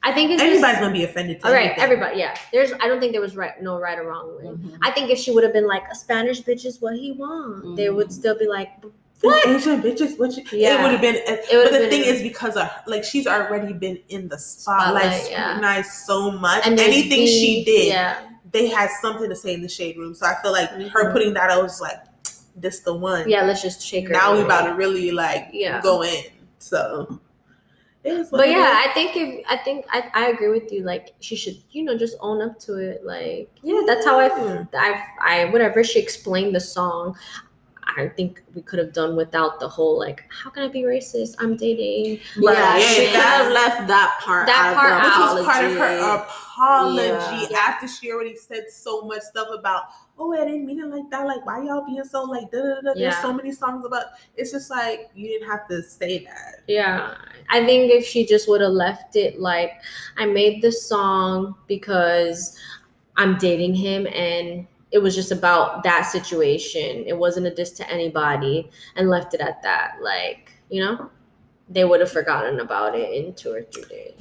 [SPEAKER 2] I think it's
[SPEAKER 4] Everybody's
[SPEAKER 2] just,
[SPEAKER 4] gonna be offended.
[SPEAKER 2] All right.
[SPEAKER 4] anything.
[SPEAKER 2] Everybody, yeah. There's. I don't think there was right, no right or wrong way.
[SPEAKER 3] Mhm.
[SPEAKER 2] I think if she would have been like a Spanish bitch is what he want, they would still be like, What?
[SPEAKER 4] Asian bitches, what you,
[SPEAKER 2] Yeah.
[SPEAKER 4] it would have been. But the
[SPEAKER 2] been
[SPEAKER 4] thing is, because of like she's already been in the spotlight,
[SPEAKER 2] Spotlight, yeah.
[SPEAKER 4] scrutinized so much.
[SPEAKER 2] and
[SPEAKER 4] Anything she did,
[SPEAKER 2] yeah,
[SPEAKER 4] they had something to say in the shade room. So I feel like
[SPEAKER 2] Mhm.
[SPEAKER 4] her putting that out was like, this the one.
[SPEAKER 2] yeah. Let's just shake her.
[SPEAKER 4] Now we about to really like
[SPEAKER 2] Yeah.
[SPEAKER 4] go in. So it is what
[SPEAKER 2] But yeah,
[SPEAKER 4] is.
[SPEAKER 2] I think if I think I, I agree with you. Like she should, you know, just own up to it. Like yeah, that's how I I I whatever she explained the song. I think we could have done without the whole like, how can I be racist? I'm dating.
[SPEAKER 3] Yeah,
[SPEAKER 4] Right,
[SPEAKER 3] she
[SPEAKER 4] yeah,
[SPEAKER 3] could have left that part
[SPEAKER 2] That
[SPEAKER 3] out.
[SPEAKER 2] part
[SPEAKER 3] of
[SPEAKER 4] which was part of her
[SPEAKER 3] apology.
[SPEAKER 4] apology
[SPEAKER 2] Yeah.
[SPEAKER 4] after she already said so much stuff about oh I didn't mean it like that like why y'all being so like da, da, da. there's
[SPEAKER 2] Yeah.
[SPEAKER 4] so many songs about it's just like you didn't have to say that
[SPEAKER 2] Yeah, I think if she just would have left it like, I made this song because I'm dating him and it was just about that situation. It wasn't a diss to anybody and left it at that. Like, you know, they would have forgotten about it in two or three days.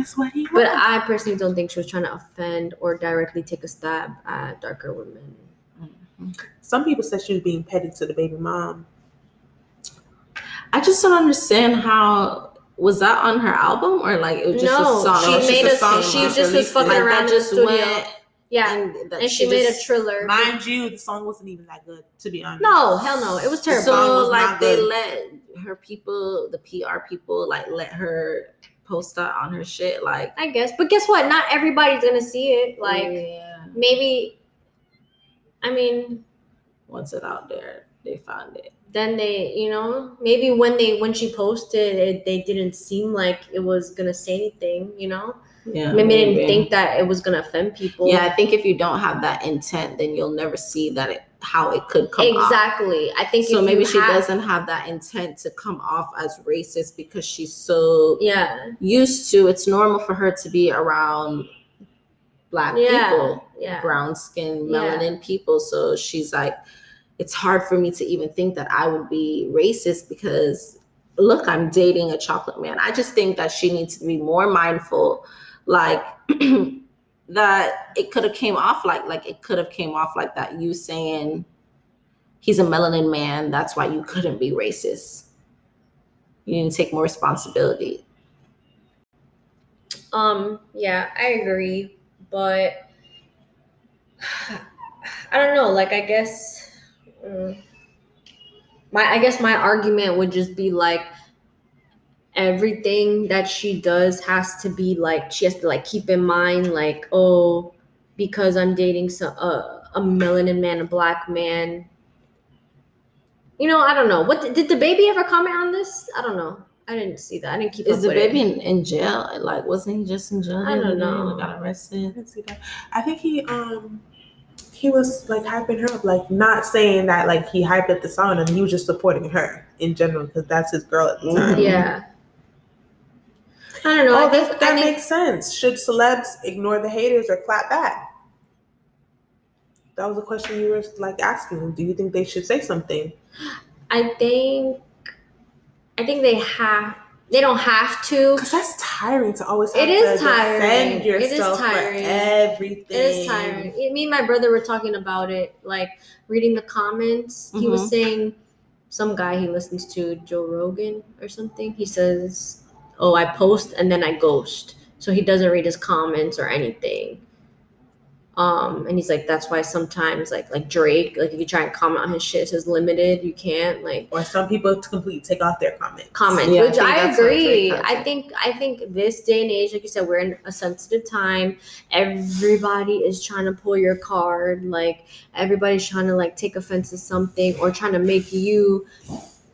[SPEAKER 4] is what he
[SPEAKER 2] But. I personally don't think she was trying to offend or directly take a stab at darker women. Mm-hmm.
[SPEAKER 4] some people said she was being petty to the baby mom
[SPEAKER 3] I just don't understand how was that on her album or like it was just
[SPEAKER 2] No,
[SPEAKER 3] a song?
[SPEAKER 2] she made a-
[SPEAKER 3] song
[SPEAKER 2] she
[SPEAKER 3] just
[SPEAKER 2] was fucking around the
[SPEAKER 3] just
[SPEAKER 2] studio.
[SPEAKER 3] went
[SPEAKER 2] Yeah,
[SPEAKER 3] and, that
[SPEAKER 2] and she made a triller.
[SPEAKER 4] mind you the song wasn't even that good to be honest
[SPEAKER 2] No, hell no. It was terrible.
[SPEAKER 3] So
[SPEAKER 4] was
[SPEAKER 3] like they
[SPEAKER 4] good.
[SPEAKER 3] let her people, the PR people, like let her post that on her shit. Like
[SPEAKER 2] I guess. But guess what? Not everybody's gonna see it. Like
[SPEAKER 3] yeah.
[SPEAKER 2] maybe I mean,
[SPEAKER 3] once it out there, they found it.
[SPEAKER 2] then they, you know, maybe when they when she posted it, they didn't seem like it was gonna say anything, you know?
[SPEAKER 3] Yeah,
[SPEAKER 2] maybe they didn't think that it was gonna offend people.
[SPEAKER 3] Yeah, I think if you don't have that intent, then you'll never see that it how it could come off.
[SPEAKER 2] exactly. I think
[SPEAKER 3] So
[SPEAKER 2] if
[SPEAKER 3] maybe
[SPEAKER 2] you
[SPEAKER 3] she
[SPEAKER 2] have-
[SPEAKER 3] doesn't have that intent to come off as racist because she's so
[SPEAKER 2] Yeah.
[SPEAKER 3] used to. It's normal for her to be around black
[SPEAKER 2] Yeah.
[SPEAKER 3] people,
[SPEAKER 2] Yeah.
[SPEAKER 3] brown skin,
[SPEAKER 2] Yeah.
[SPEAKER 3] melanin people. So she's like, it's hard for me to even think that I would be racist because look, I'm dating a chocolate man. I just think that she needs to be more mindful, like that it could have came off like like it could have came off like that. You saying he's a melanin man, that's why you couldn't be racist. You need to take more responsibility.
[SPEAKER 2] Um, yeah, I agree, but I don't know. Like, I guess mm, my I guess my argument would just be like everything that she does has to be like she has to like keep in mind like oh because I'm dating some uh, a melanin man, a black man. You know, I don't know. What did the baby ever comment on this? I don't know. I didn't see that. I didn't keep
[SPEAKER 3] Is
[SPEAKER 2] up
[SPEAKER 3] the
[SPEAKER 2] with
[SPEAKER 3] baby
[SPEAKER 2] it.
[SPEAKER 3] in, in jail? Like, wasn't he just in jail?
[SPEAKER 2] I don't know.
[SPEAKER 3] and Got arrested.
[SPEAKER 4] I didn't see that. I think he um he was like hyping her up, like not saying that like he hyped up the song, and he was just supporting her in general because that's his girl at the time.
[SPEAKER 3] Mhm.
[SPEAKER 2] Yeah. I don't know. I
[SPEAKER 4] Oh,
[SPEAKER 2] think,
[SPEAKER 4] that, that
[SPEAKER 2] I think
[SPEAKER 4] makes sense. Should celebs ignore the haters or clap back? That was a question you were like asking. Do you think they should say something?
[SPEAKER 2] I think I think they have they don't have to.
[SPEAKER 4] Because that's tiring to always have
[SPEAKER 2] It is tiring.
[SPEAKER 4] defend
[SPEAKER 2] It is tiring.
[SPEAKER 4] everything.
[SPEAKER 2] It is tiring. It- Me and my brother were talking about it, like reading the comments. He was
[SPEAKER 3] Mhm.
[SPEAKER 2] saying some guy he listens to, Joe Rogan or something. He says, "Oh, I post and then I ghost," so he doesn't read his comments or anything. Um, and he's like, that's why sometimes, like, like Drake, like if you try and comment on his shit, it says limited. You can't like
[SPEAKER 4] Or some people to completely take off their comments.
[SPEAKER 2] comment,
[SPEAKER 3] Yeah, I
[SPEAKER 2] which
[SPEAKER 3] think
[SPEAKER 2] I, agree. I think I think this day and age, like you said, we're in a sensitive time. Everybody is trying to pull your card. Like everybody's trying to like take offense to something or trying to make you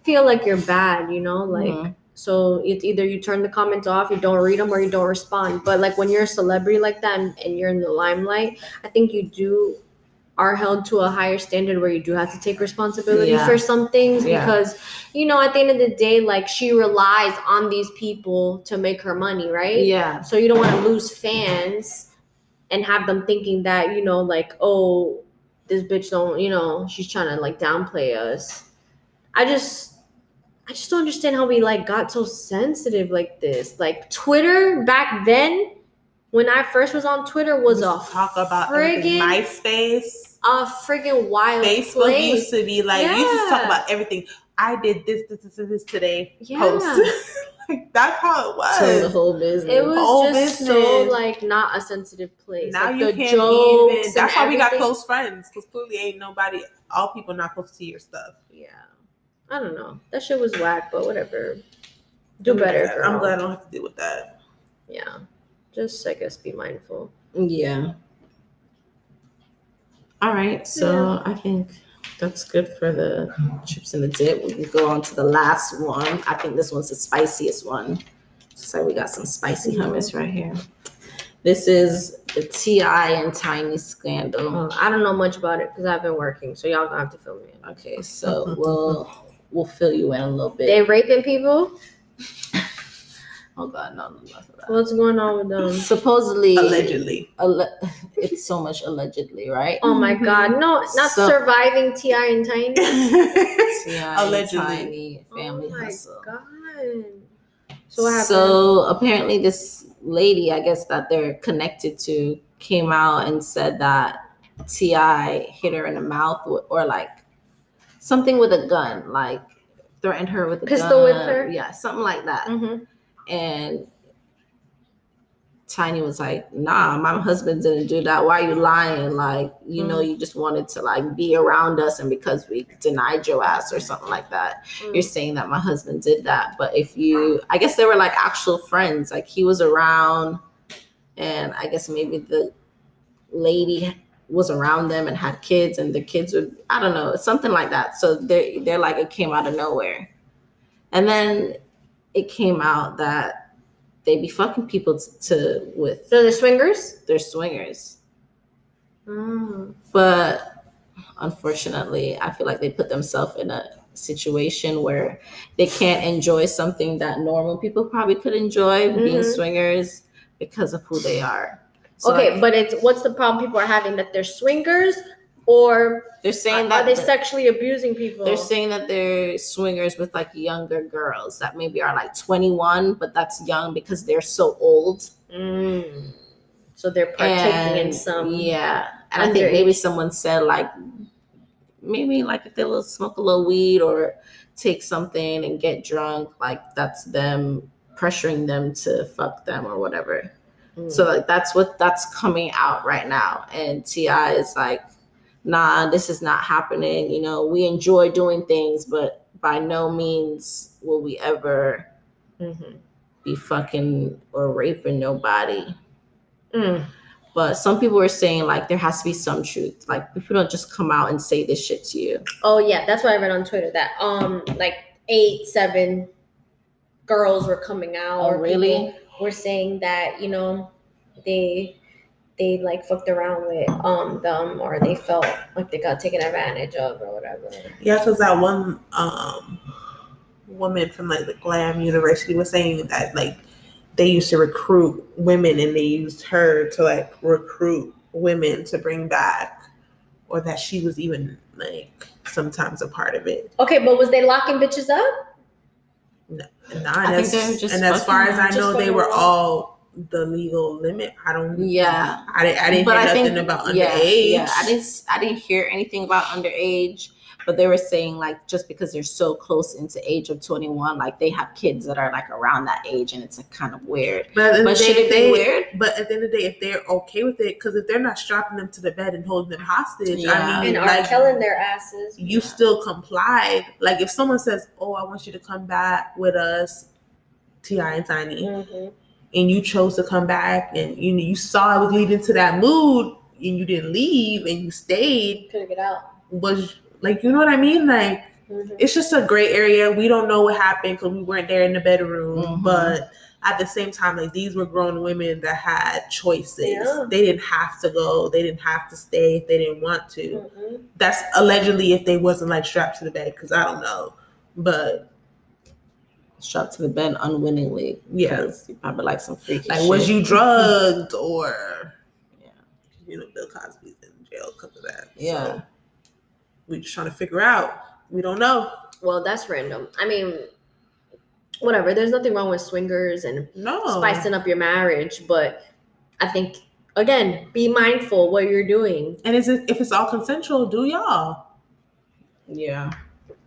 [SPEAKER 2] feel like you're bad. You know, like.
[SPEAKER 3] Mhm.
[SPEAKER 2] So it's either you turn the comments off, you don't read them, or you don't respond. But like when you're a celebrity like that and, and you're in the limelight, I think you do are held to a higher standard where you do have to take responsibility
[SPEAKER 3] Yeah.
[SPEAKER 2] for some things
[SPEAKER 3] Yeah.
[SPEAKER 2] because you know at the end of the day, like she relies on these people to make her money, right?
[SPEAKER 3] Yeah.
[SPEAKER 2] So you don't want to lose fans and have them thinking that, you know, like, oh, this bitch don't, you know, she's trying to like downplay us. I just I just don't understand how we like got so sensitive like this. Like Twitter back then, when I first was on Twitter, was a
[SPEAKER 4] talk about everything.
[SPEAKER 2] friggin'
[SPEAKER 4] MySpace,
[SPEAKER 2] a friggin' wild
[SPEAKER 4] Facebook
[SPEAKER 2] place.
[SPEAKER 4] used to be like you used to talk about everything. I did this, this, this, this, this today.
[SPEAKER 2] Yeah.
[SPEAKER 4] Post. like that's how it was.
[SPEAKER 3] So the whole business.
[SPEAKER 2] It was
[SPEAKER 4] Whole
[SPEAKER 2] just so like not a sensitive place.
[SPEAKER 4] now
[SPEAKER 2] like,
[SPEAKER 4] you
[SPEAKER 2] the
[SPEAKER 4] can't
[SPEAKER 2] jokes
[SPEAKER 4] even. That's why we got close friends because clearly ain't nobody. All people not close to your stuff.
[SPEAKER 2] Yeah. I don't know. That shit was whack, but whatever. Do better, girl.
[SPEAKER 4] I'm glad I don't have to deal with that.
[SPEAKER 2] Yeah. Just I guess be mindful.
[SPEAKER 3] Yeah. All right. So I think that's good for the chips and the dip. We can go on to the last one. I think this one's the spiciest one. So we got some spicy hummus right here. This is the T.I. and Tiny scandal.
[SPEAKER 2] Uh, I don't know much about it because I've been working, so y'all gonna have to fill me in.
[SPEAKER 3] Okay, so we'll we'll fill you in a little bit.
[SPEAKER 2] They raping people?
[SPEAKER 3] oh God, no, no, no, no.
[SPEAKER 2] What's going on with them?
[SPEAKER 3] Supposedly,
[SPEAKER 4] Allegedly.
[SPEAKER 3] alle- it's so much allegedly, right?
[SPEAKER 2] Oh my mm-hmm. god, no, not
[SPEAKER 3] So-
[SPEAKER 2] surviving T.I. and Tiny.
[SPEAKER 3] T.I. and
[SPEAKER 4] Allegedly.
[SPEAKER 3] Tiny family
[SPEAKER 2] oh my
[SPEAKER 3] hustle.
[SPEAKER 2] god. So what happened?
[SPEAKER 3] So apparently, this lady, I guess that they're connected to, came out and said that T.I. hit her in the mouth or like something with a gun, like threatened her with a
[SPEAKER 2] Pistol
[SPEAKER 3] gun.
[SPEAKER 2] whipped her?
[SPEAKER 3] Yeah, something like that.
[SPEAKER 2] hmm
[SPEAKER 3] And Tiny was like, "Nah, my husband didn't do that. Why are you lying? Like, you know,
[SPEAKER 2] Mm.
[SPEAKER 3] you just wanted to like be around us, and because we denied your ass or something like that."
[SPEAKER 2] Mm.
[SPEAKER 3] you're saying that my husband did that but if you i guess they were like actual friends like he was around and i guess maybe the lady was around them and had kids and the kids would i don't know something like that so they're they're like it came out of nowhere and then it came out that they'd be fucking people t- to with
[SPEAKER 2] So they're swingers?
[SPEAKER 3] They're swingers
[SPEAKER 2] Mm.
[SPEAKER 3] but unfortunately i feel like they put themselves in a situation where they can't enjoy something that normal people probably could enjoy being
[SPEAKER 2] Mhm.
[SPEAKER 3] swingers because of who they are So,
[SPEAKER 2] okay,
[SPEAKER 3] like,
[SPEAKER 2] but it's what's the problem people are having that they're swingers or
[SPEAKER 3] they're
[SPEAKER 2] are,
[SPEAKER 3] saying
[SPEAKER 2] are
[SPEAKER 3] that
[SPEAKER 2] they sexually abusing people?
[SPEAKER 3] they're saying that they're swingers with like younger girls that maybe are like 21 but that's young because they're so old
[SPEAKER 2] Mm. So they're partaking in some.
[SPEAKER 3] yeah and i think maybe someone said like maybe like if they will smoke a little weed or take something and get drunk like that's them pressuring them to fuck them or whatever
[SPEAKER 2] Mm.
[SPEAKER 3] so like that's what that's coming out right now and T.I. is like nah this is not happening you know we enjoy doing things but by no means will we ever
[SPEAKER 2] Mhm.
[SPEAKER 3] be fucking or raping nobody
[SPEAKER 2] Mm.
[SPEAKER 3] but some people are saying like there has to be some truth. Like people don't just come out and say this shit to you.
[SPEAKER 2] Oh yeah, that's what I read on Twitter. That um, like eight, seven girls were coming out.
[SPEAKER 3] Oh,
[SPEAKER 2] or
[SPEAKER 3] really?
[SPEAKER 2] people Were saying that you know they they like fucked around with um them or they felt like they got taken advantage of or whatever.
[SPEAKER 4] Yeah, because that one um woman from like the Glam University was saying that like they used to recruit women and they used her to like recruit women to bring back, or that she was even like sometimes a part of it.
[SPEAKER 2] Okay, but was they locking bitches up?
[SPEAKER 4] And, as, and as far as I know, they were all the legal limit. I don't.
[SPEAKER 3] Yeah.
[SPEAKER 4] I didn't. I didn't
[SPEAKER 3] But
[SPEAKER 4] hear
[SPEAKER 3] I
[SPEAKER 4] nothing
[SPEAKER 3] think-
[SPEAKER 4] about
[SPEAKER 3] yeah,
[SPEAKER 4] underage.
[SPEAKER 3] Yeah, I didn't. I didn't hear anything about underage, but they were saying like just because they're so close into age of twenty one, like they have kids that are like around that age, and it's like, kind of weird.
[SPEAKER 4] But, at the end
[SPEAKER 3] But
[SPEAKER 4] of the
[SPEAKER 3] should
[SPEAKER 4] day,
[SPEAKER 3] it be weird?
[SPEAKER 4] But at the end of the day, if they're okay with it, because if they're not strapping them to the bed and holding them hostage,
[SPEAKER 3] Yeah.
[SPEAKER 4] I mean,
[SPEAKER 2] And are
[SPEAKER 4] like
[SPEAKER 2] killing their asses.
[SPEAKER 4] you still complied. Like if someone says, "Oh, I want you to come back with us," T.I. and Tiny,
[SPEAKER 2] Mhm.
[SPEAKER 4] and you chose to come back, and you you saw it was leading to that mood, and you didn't leave, and you stayed,
[SPEAKER 2] Couldn't get out.
[SPEAKER 4] was like you know what I mean? Like
[SPEAKER 2] Mhm.
[SPEAKER 4] it's just a gray area. We don't know what happened because we weren't there in the bedroom,
[SPEAKER 3] Mhm.
[SPEAKER 4] but at the same time, like these were grown women that had choices.
[SPEAKER 2] Yeah.
[SPEAKER 4] They didn't have to go. They didn't have to stay if they didn't want to.
[SPEAKER 2] Mhm.
[SPEAKER 4] That's allegedly if they wasn't like strapped to the bed, because I don't know. But
[SPEAKER 3] Strapped to the bed unwittingly.
[SPEAKER 4] Yeah.
[SPEAKER 3] you probably like some freaky.
[SPEAKER 4] like,
[SPEAKER 3] shit.
[SPEAKER 4] was you drugged or
[SPEAKER 3] Yeah.
[SPEAKER 4] you know, Bill Cosby's in jail because of that.
[SPEAKER 3] Yeah.
[SPEAKER 4] So we just trying to figure out. We don't know.
[SPEAKER 2] Well, that's random. I mean, whatever. There's nothing wrong with swingers and
[SPEAKER 4] No.
[SPEAKER 2] spicing up your marriage, but I think again, be mindful what you're doing.
[SPEAKER 4] And is it if it's all consensual, do y'all?
[SPEAKER 3] Yeah.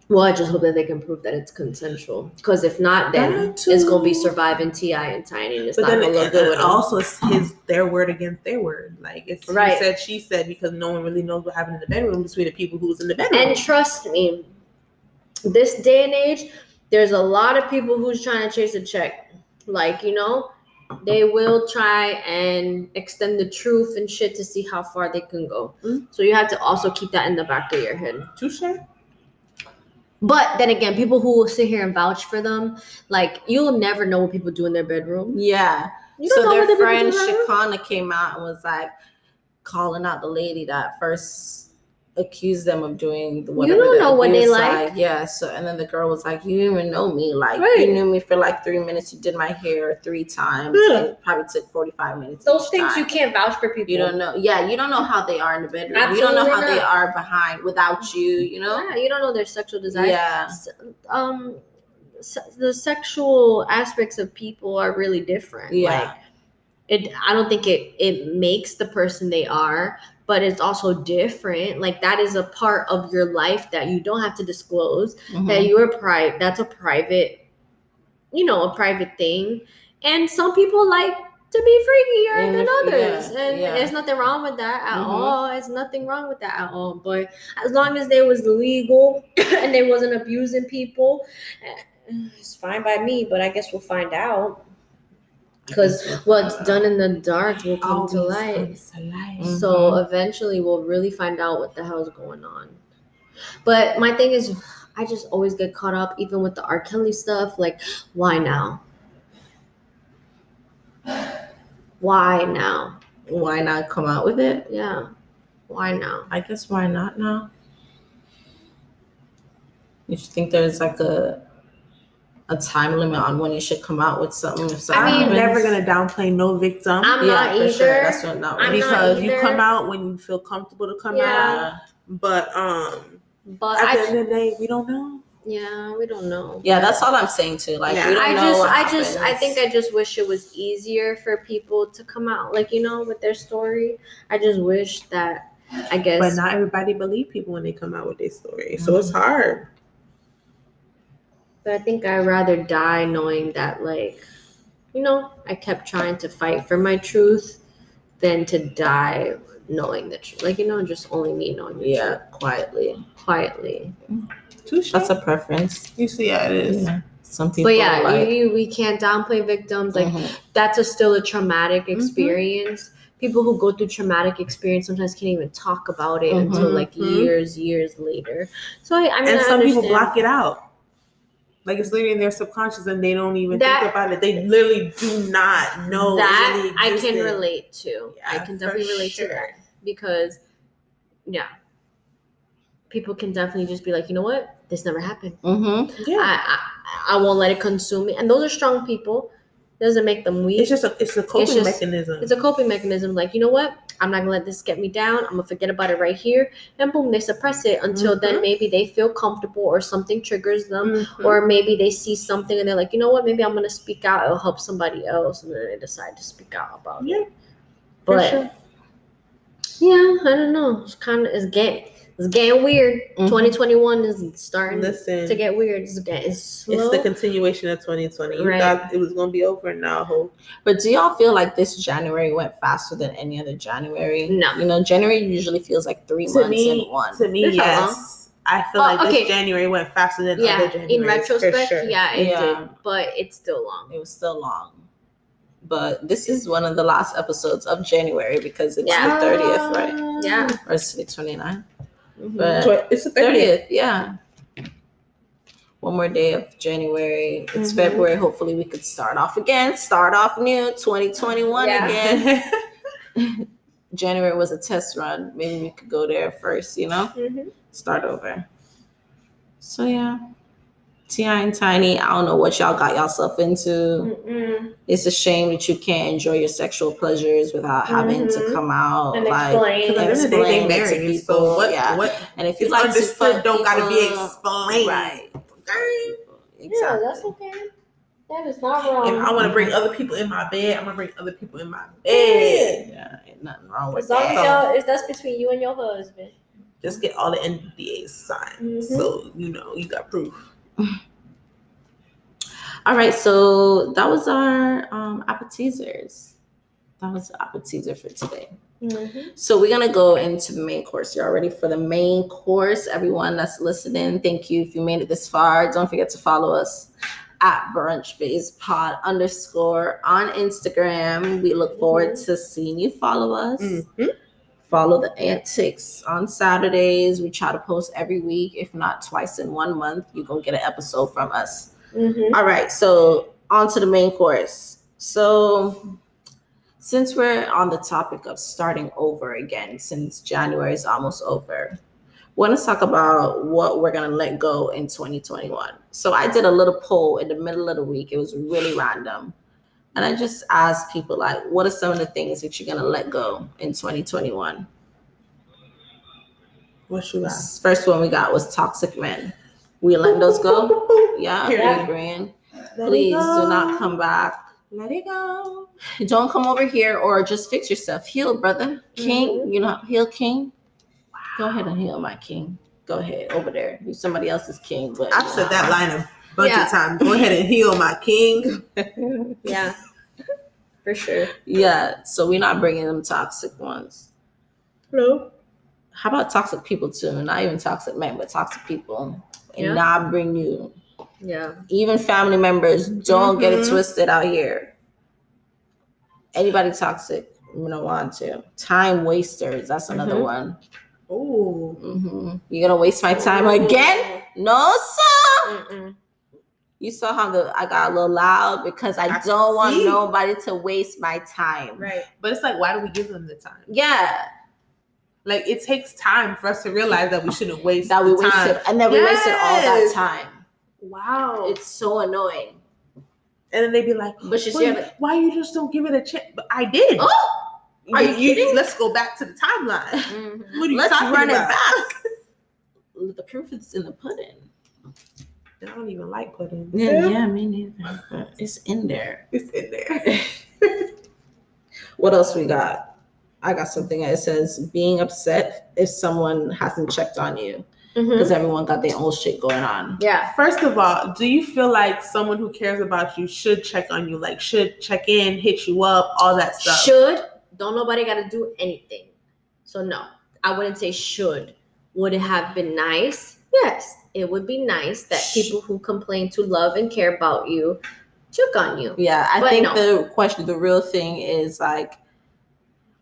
[SPEAKER 2] Well, I just hope that they can prove that it's consensual. Because if not, then it's gonna be surviving T.I. and Tiny, and it's
[SPEAKER 4] But
[SPEAKER 2] not
[SPEAKER 4] then
[SPEAKER 2] gonna look good with
[SPEAKER 4] also it's his their word against their word. Like it's he
[SPEAKER 2] Right.
[SPEAKER 4] said, she said, because no one really knows what happened in the bedroom between the people who was in the bedroom.
[SPEAKER 2] And trust me, this day and age, there's a lot of people who's trying to chase a check. Like, you know, they will try and extend the truth and shit to see how far they can go.
[SPEAKER 4] Mm.
[SPEAKER 2] So you have to also keep that in the back of your head.
[SPEAKER 4] Touche.
[SPEAKER 2] But then again, people who will sit here and vouch for them, like you'll never know what people do in their bedroom.
[SPEAKER 3] Yeah. So
[SPEAKER 2] know
[SPEAKER 3] their friend
[SPEAKER 2] do in their bedroom.
[SPEAKER 3] Shekinah came out and was like calling out the lady that first accused them of doing the whatever.
[SPEAKER 2] don't
[SPEAKER 3] the
[SPEAKER 2] know what they like.
[SPEAKER 3] Yeah. So and then the girl was like, "You didn't even know me. Like
[SPEAKER 2] Right.
[SPEAKER 3] you knew me for like three minutes. You did my hair three times. It probably took forty five minutes.
[SPEAKER 2] Those things
[SPEAKER 3] time.
[SPEAKER 2] you can't vouch for people.
[SPEAKER 3] You don't know. Yeah, you don't know how they are in the bedroom. you don't know
[SPEAKER 2] Absolutely
[SPEAKER 3] how they are behind without you. You know.
[SPEAKER 2] Yeah, you don't know their sexual desires.
[SPEAKER 3] Yeah.
[SPEAKER 2] Um se- the sexual aspects of people are really different
[SPEAKER 3] Yeah.
[SPEAKER 2] like it i don't think it it makes the person they are but it's also different like that is a part of your life that you don't have to disclose
[SPEAKER 3] Mhm.
[SPEAKER 2] that you're private that's a private you know a private thing and some people like to be freakier
[SPEAKER 3] And
[SPEAKER 2] than others
[SPEAKER 3] yeah,
[SPEAKER 2] and
[SPEAKER 3] yeah.
[SPEAKER 2] there's nothing wrong with that at
[SPEAKER 3] Mhm.
[SPEAKER 2] all there's nothing wrong with that at all but as long as they was legal and they wasn't abusing people eh, it's fine by me but i guess we'll find out because what's done in the dark will come oh,
[SPEAKER 4] to
[SPEAKER 2] light
[SPEAKER 4] to light.
[SPEAKER 2] so mm-hmm. eventually we'll really find out what the hell's going on. But my thing is I just always get caught up even with the R. Kelly stuff. Like, why now? Why now?
[SPEAKER 3] Why not come out with it?
[SPEAKER 2] Yeah. Why now?
[SPEAKER 3] I guess why not now? You should think there's like a a time limit on when you should come out with something. If something
[SPEAKER 2] I mean,
[SPEAKER 4] I'm
[SPEAKER 3] happens.
[SPEAKER 4] never gonna downplay no victim
[SPEAKER 2] I'm
[SPEAKER 3] yeah,
[SPEAKER 2] not
[SPEAKER 3] for
[SPEAKER 2] either.
[SPEAKER 3] sure. That's what not
[SPEAKER 2] I'm not
[SPEAKER 4] because you come out when you feel comfortable to come
[SPEAKER 2] Yeah.
[SPEAKER 4] out. But um,
[SPEAKER 2] But
[SPEAKER 4] at the end of the day, we don't know.
[SPEAKER 2] yeah, we don't know.
[SPEAKER 3] Yeah, that's all I'm saying too. Like
[SPEAKER 4] Yeah.
[SPEAKER 3] we don't
[SPEAKER 2] I
[SPEAKER 3] know
[SPEAKER 2] just
[SPEAKER 3] what
[SPEAKER 2] I just I think I just wish it was easier for people to come out like you know with their story. I just wish that I guess
[SPEAKER 4] But not everybody believe people when they come out with their story, so it's hard.
[SPEAKER 2] But I think I'd rather die knowing that, like, you know, I kept trying to fight for my truth than to die knowing the truth. Like, you know, just only me knowing the
[SPEAKER 3] yeah,
[SPEAKER 2] truth
[SPEAKER 3] quietly.
[SPEAKER 2] quietly.
[SPEAKER 4] Touche.
[SPEAKER 3] That's a preference.
[SPEAKER 4] you see how it is.
[SPEAKER 3] Yeah. Some people
[SPEAKER 2] But yeah,
[SPEAKER 3] like,
[SPEAKER 2] you, you, we can't downplay victims. Like,
[SPEAKER 3] Mhm.
[SPEAKER 2] that's a still a traumatic experience. People who go through traumatic experience sometimes can't even talk about it until
[SPEAKER 3] Mhm.
[SPEAKER 2] like
[SPEAKER 4] Mhm.
[SPEAKER 2] years, years later. So I, I mean,
[SPEAKER 4] and
[SPEAKER 2] I
[SPEAKER 4] some people block it out. Like it's literally in their subconscious and they don't even
[SPEAKER 2] That-
[SPEAKER 4] think about it. They literally do not know.
[SPEAKER 2] that
[SPEAKER 4] really
[SPEAKER 2] I can relate to.
[SPEAKER 4] Yeah,
[SPEAKER 2] I
[SPEAKER 4] can
[SPEAKER 2] definitely relate
[SPEAKER 4] sure.
[SPEAKER 2] to that because, yeah, people can definitely just be like, you know what, this never happened.
[SPEAKER 3] Mm-hmm.
[SPEAKER 4] Yeah.
[SPEAKER 2] I, I I won't let it consume me. And those are strong people. Doesn't make them weak.
[SPEAKER 4] It's just a it's a coping
[SPEAKER 2] just-
[SPEAKER 4] mechanism.
[SPEAKER 2] It's a coping mechanism. Like, you know what? I'm not gonna let this get me down. I'm gonna forget about it right here. And boom, they suppress it until then
[SPEAKER 4] Mhm.
[SPEAKER 2] maybe they feel comfortable or something triggers them.
[SPEAKER 4] Mhm.
[SPEAKER 2] Or maybe they see something and they're like, you know what, maybe I'm gonna speak out, it'll help somebody else, and then they decide to speak out about
[SPEAKER 4] Yeah,
[SPEAKER 2] it. But
[SPEAKER 4] sure.
[SPEAKER 2] yeah, I don't know. It's kinda it's getting it's getting weird.
[SPEAKER 3] Mhm.
[SPEAKER 2] 2021 is starting
[SPEAKER 4] Listen,
[SPEAKER 2] to get weird. It's getting slow.
[SPEAKER 4] it's the continuation of 2020. You
[SPEAKER 2] Right.
[SPEAKER 4] thought it was gonna be over now. Hope.
[SPEAKER 3] But do y'all feel like this January went faster than any other January?
[SPEAKER 2] No.
[SPEAKER 3] You know, January usually feels like three
[SPEAKER 4] To
[SPEAKER 3] months
[SPEAKER 4] me,
[SPEAKER 3] in one.
[SPEAKER 4] to me,
[SPEAKER 2] It's not
[SPEAKER 4] yes. I feel
[SPEAKER 2] Oh,
[SPEAKER 4] like
[SPEAKER 2] okay.
[SPEAKER 4] this January went faster than
[SPEAKER 2] yeah,
[SPEAKER 4] other Januaries.
[SPEAKER 2] in retrospect,
[SPEAKER 4] for sure.
[SPEAKER 2] yeah, it
[SPEAKER 3] Yeah.
[SPEAKER 2] did. But it's still long.
[SPEAKER 3] It was still long. But this is one of the last episodes of January because it's
[SPEAKER 2] Yeah.
[SPEAKER 3] the 30th, right?
[SPEAKER 2] Yeah.
[SPEAKER 3] Or is it 29th?
[SPEAKER 2] Mhm.
[SPEAKER 3] But
[SPEAKER 4] It's the 30th.
[SPEAKER 3] 30th, yeah. One more day of January. It's
[SPEAKER 2] Mhm.
[SPEAKER 3] February. Hopefully, we could start off again. Start off new 2021
[SPEAKER 2] Yeah.
[SPEAKER 3] again. January was a test run. Maybe we could go there first, you know?
[SPEAKER 2] Mhm.
[SPEAKER 3] Start over. So, yeah. T.I. and Tiny, I don't know what y'all got yourself into.
[SPEAKER 2] Mm-mm.
[SPEAKER 3] It's a shame that you can't enjoy your sexual pleasures without having to
[SPEAKER 2] Mhm.
[SPEAKER 3] come out
[SPEAKER 2] And
[SPEAKER 3] like
[SPEAKER 2] explain.
[SPEAKER 4] Because at the end of the day,
[SPEAKER 3] Explain
[SPEAKER 4] they
[SPEAKER 3] it to
[SPEAKER 4] married.
[SPEAKER 3] people,
[SPEAKER 4] So what?
[SPEAKER 3] yeah.
[SPEAKER 4] What?
[SPEAKER 3] and if you
[SPEAKER 4] It's
[SPEAKER 3] like to
[SPEAKER 4] understood.
[SPEAKER 3] fuck
[SPEAKER 4] Don't gotta be explained.
[SPEAKER 3] right
[SPEAKER 4] Okay.
[SPEAKER 3] exactly
[SPEAKER 2] Yeah, that's okay. That is not wrong.
[SPEAKER 4] If I want to bring other people in my bed, I'm gonna bring other people in my bed.
[SPEAKER 3] yeah ain't nothing wrong with
[SPEAKER 2] as long as
[SPEAKER 3] that
[SPEAKER 2] y'all, if that's between you and your husband.
[SPEAKER 4] Just get all the NDAs signed,
[SPEAKER 2] Mhm.
[SPEAKER 4] so you know you got proof.
[SPEAKER 3] all right so that was our um appetizers that was the appetizer for today
[SPEAKER 2] Mm-hmm.
[SPEAKER 3] So we're gonna go into the main course. You're ready for the main course, everyone that's listening. Thank you if you made it this far. Don't forget to follow us at Brunch Base Pod underscore on Instagram. We look forward to seeing you follow us.
[SPEAKER 4] Mhm.
[SPEAKER 3] Follow the antics on Saturdays. We try to post every week, if not twice in one month. You're gonna get an episode from us.
[SPEAKER 2] Mm-hmm.
[SPEAKER 3] All right, so on to the main course. So, since we're on the topic of starting over again, since January is almost over, want to talk about what we're going to let go in 2021. So, I did a little poll in the middle of the week. It was really random. And I just asked people, like, what are some of the things that you're going to let go in 2021?
[SPEAKER 4] What you got?
[SPEAKER 3] First one we got was toxic men. We let those go? Yeah,
[SPEAKER 4] Period.
[SPEAKER 3] we agreeing. Please do not come back.
[SPEAKER 4] Let it go.
[SPEAKER 3] Don't come over here or just fix yourself. Heal, brother. King, mm-hmm. you know, heal king. Go ahead and heal my king. Go ahead over there. You're somebody else's king. But
[SPEAKER 4] I've said that line a bunch
[SPEAKER 2] Yeah.
[SPEAKER 4] of times. Go ahead and heal my king.
[SPEAKER 2] Yeah, for sure.
[SPEAKER 3] yeah. So we're not bringing them toxic ones.
[SPEAKER 4] No.
[SPEAKER 3] How about toxic people too? Not even toxic men, but toxic people. And
[SPEAKER 2] Yeah.
[SPEAKER 3] not bring you.
[SPEAKER 2] Yeah.
[SPEAKER 3] Even family members. Don't get it
[SPEAKER 4] Mhm.
[SPEAKER 3] twisted out here. Anybody toxic, we don't want to. Time wasters. That's another
[SPEAKER 2] Mhm.
[SPEAKER 3] one.
[SPEAKER 4] Oh.
[SPEAKER 3] hmm You're gonna waste my time again? No, sir.
[SPEAKER 2] Mm-mm.
[SPEAKER 3] You saw how the I got a little loud because I,
[SPEAKER 4] I
[SPEAKER 3] don't want
[SPEAKER 4] see.
[SPEAKER 3] nobody to waste my time.
[SPEAKER 2] Right.
[SPEAKER 4] But it's like, why do we give them the time?
[SPEAKER 3] Yeah,
[SPEAKER 4] Like it takes time for us to realize that we shouldn't waste
[SPEAKER 3] that we
[SPEAKER 4] the time.
[SPEAKER 3] wasted, and then we wasted all that time.
[SPEAKER 4] Wow.
[SPEAKER 3] It's so annoying.
[SPEAKER 4] and then they'd be like,
[SPEAKER 3] But she's
[SPEAKER 4] "Wait,
[SPEAKER 3] here. Like,
[SPEAKER 4] why you just don't give it a check? But I did.
[SPEAKER 3] oh, are you kidding?
[SPEAKER 4] Let's go back to the timeline.
[SPEAKER 2] Mhm.
[SPEAKER 4] What are you
[SPEAKER 3] let's
[SPEAKER 4] talking
[SPEAKER 3] run
[SPEAKER 4] about?
[SPEAKER 3] it back. The proof is in the pudding.
[SPEAKER 4] I don't even like pudding.
[SPEAKER 3] Yeah, yeah, me neither. But it's in there.
[SPEAKER 4] It's in there.
[SPEAKER 3] What else we got? I got something that says being upset if someone hasn't checked on you
[SPEAKER 2] mm-hmm.
[SPEAKER 3] because everyone got their own shit going on.
[SPEAKER 2] Yeah.
[SPEAKER 4] First of all, do you feel like someone who cares about you should check on you? Like should check in, hit you up, all that stuff?
[SPEAKER 2] Should don't nobody got to do anything. So no, I wouldn't say should. Would it have been nice? Yes, it would be nice that people who complain to love and care about you check on you.
[SPEAKER 3] Yeah, I
[SPEAKER 2] But
[SPEAKER 3] think
[SPEAKER 2] no.
[SPEAKER 3] the question, the real thing is like,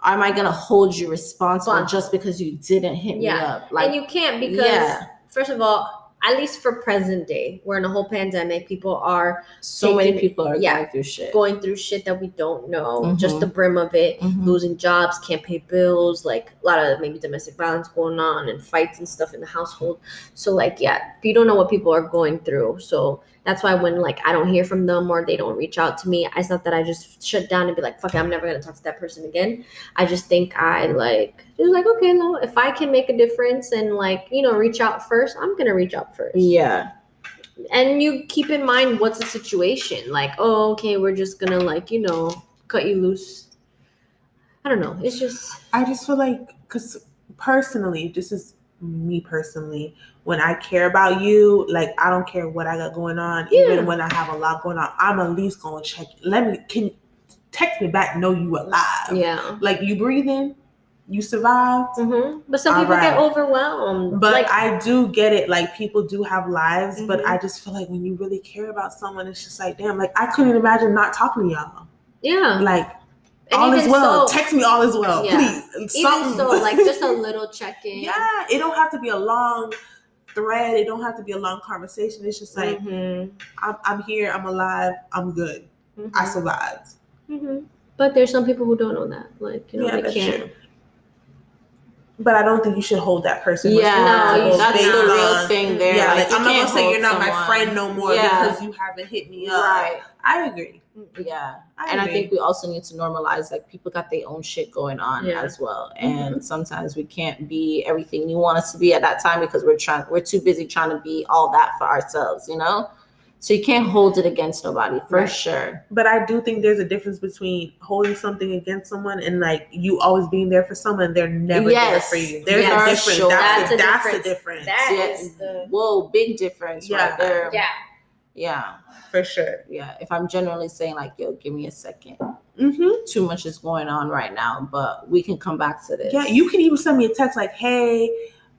[SPEAKER 3] am I gonna hold you responsible
[SPEAKER 2] But-
[SPEAKER 3] just because you didn't hit me
[SPEAKER 2] Yeah.
[SPEAKER 3] up? Like,
[SPEAKER 2] and you can't because
[SPEAKER 3] yeah.
[SPEAKER 2] first of all, at least for present day, we're in a whole pandemic. People are
[SPEAKER 3] So many people are
[SPEAKER 2] yeah.
[SPEAKER 3] going through shit.
[SPEAKER 2] going through shit that we don't know,
[SPEAKER 3] Mhm.
[SPEAKER 2] just the brim of it.
[SPEAKER 3] Mhm.
[SPEAKER 2] Losing jobs, can't pay bills, like a lot of maybe domestic violence going on and fights and stuff in the household. So like yeah, you don't know what people are going through. So that's why when like I don't hear from them or they don't reach out to me, it's not that I just shut down and be like, fuck it, I'm never gonna talk to that person again. I just think I like just like, okay, no, if I can make a difference and like, you know, reach out first, I'm gonna reach out first
[SPEAKER 3] Yeah.
[SPEAKER 2] and you keep in mind what's the situation like oh okay we're just gonna like you know cut you loose i don't know it's just
[SPEAKER 4] I just feel like, because personally, this is me personally, when I care about you, like I don't care what I got going on,
[SPEAKER 2] Yeah.
[SPEAKER 4] even when I have a lot going on, I'm at least gonna check. Let me can text me back, know you alive.
[SPEAKER 2] yeah
[SPEAKER 4] Like you breathing, you survived.
[SPEAKER 2] hmm but some
[SPEAKER 4] All
[SPEAKER 2] people get overwhelmed
[SPEAKER 4] But
[SPEAKER 2] like
[SPEAKER 4] I do get it. Like people do have lives, but
[SPEAKER 2] Mhm.
[SPEAKER 4] I just feel like when you really care about someone, it's just like, damn. Like I couldn't imagine not talking to y'all.
[SPEAKER 2] yeah
[SPEAKER 4] Like
[SPEAKER 2] and
[SPEAKER 4] all is well.
[SPEAKER 2] so,
[SPEAKER 4] Text me all is well,
[SPEAKER 2] Yeah.
[SPEAKER 4] please.
[SPEAKER 2] even
[SPEAKER 4] Something.
[SPEAKER 2] so like just a little check-in
[SPEAKER 4] yeah, it don't have to be a long thread. It don't have to be a long conversation. It's just like
[SPEAKER 2] Mhm.
[SPEAKER 4] I'm, I'm here. I'm alive. I'm good. I
[SPEAKER 2] Mhm.
[SPEAKER 4] survived.
[SPEAKER 2] Mhm. but there's some people who don't know that like you know
[SPEAKER 4] yeah,
[SPEAKER 2] they can't
[SPEAKER 4] true. But I don't think you should hold that person.
[SPEAKER 3] Yeah,
[SPEAKER 2] No,
[SPEAKER 3] that's the real
[SPEAKER 4] on-
[SPEAKER 3] thing there.
[SPEAKER 4] Yeah,
[SPEAKER 3] like,
[SPEAKER 4] like, I'm not gonna say you're not my friend no more
[SPEAKER 3] Yeah.
[SPEAKER 4] because you haven't hit me up.
[SPEAKER 3] Right.
[SPEAKER 4] I agree. Mm-hmm.
[SPEAKER 3] Yeah.
[SPEAKER 4] I
[SPEAKER 3] and I think we also need to normalize like people got their own shit going on
[SPEAKER 2] Yeah.
[SPEAKER 3] as well. Mm-hmm. And sometimes we can't be everything you want us to be at that time because we're trying we're too busy trying to be all that for ourselves, you know? So you can't hold it against nobody for
[SPEAKER 4] Right.
[SPEAKER 3] sure.
[SPEAKER 4] But I do think there's a difference between holding something against someone and like you always being there for someone. They're never there for you. There's
[SPEAKER 2] Yes.
[SPEAKER 4] a difference.
[SPEAKER 3] sure.
[SPEAKER 4] That's,
[SPEAKER 2] That's
[SPEAKER 4] the,
[SPEAKER 2] a
[SPEAKER 4] that's the
[SPEAKER 2] difference.
[SPEAKER 4] difference.
[SPEAKER 2] That
[SPEAKER 3] Yeah.
[SPEAKER 2] is the
[SPEAKER 3] Whoa, big difference
[SPEAKER 4] Yeah.
[SPEAKER 3] right there.
[SPEAKER 2] yeah
[SPEAKER 3] Yeah.
[SPEAKER 4] for sure.
[SPEAKER 3] Yeah. If I'm generally saying like, yo, give me a second.
[SPEAKER 4] Mm-hmm.
[SPEAKER 3] Too much is going on right now, but we can come back to this.
[SPEAKER 4] Yeah, you can even send me a text like, "Hey,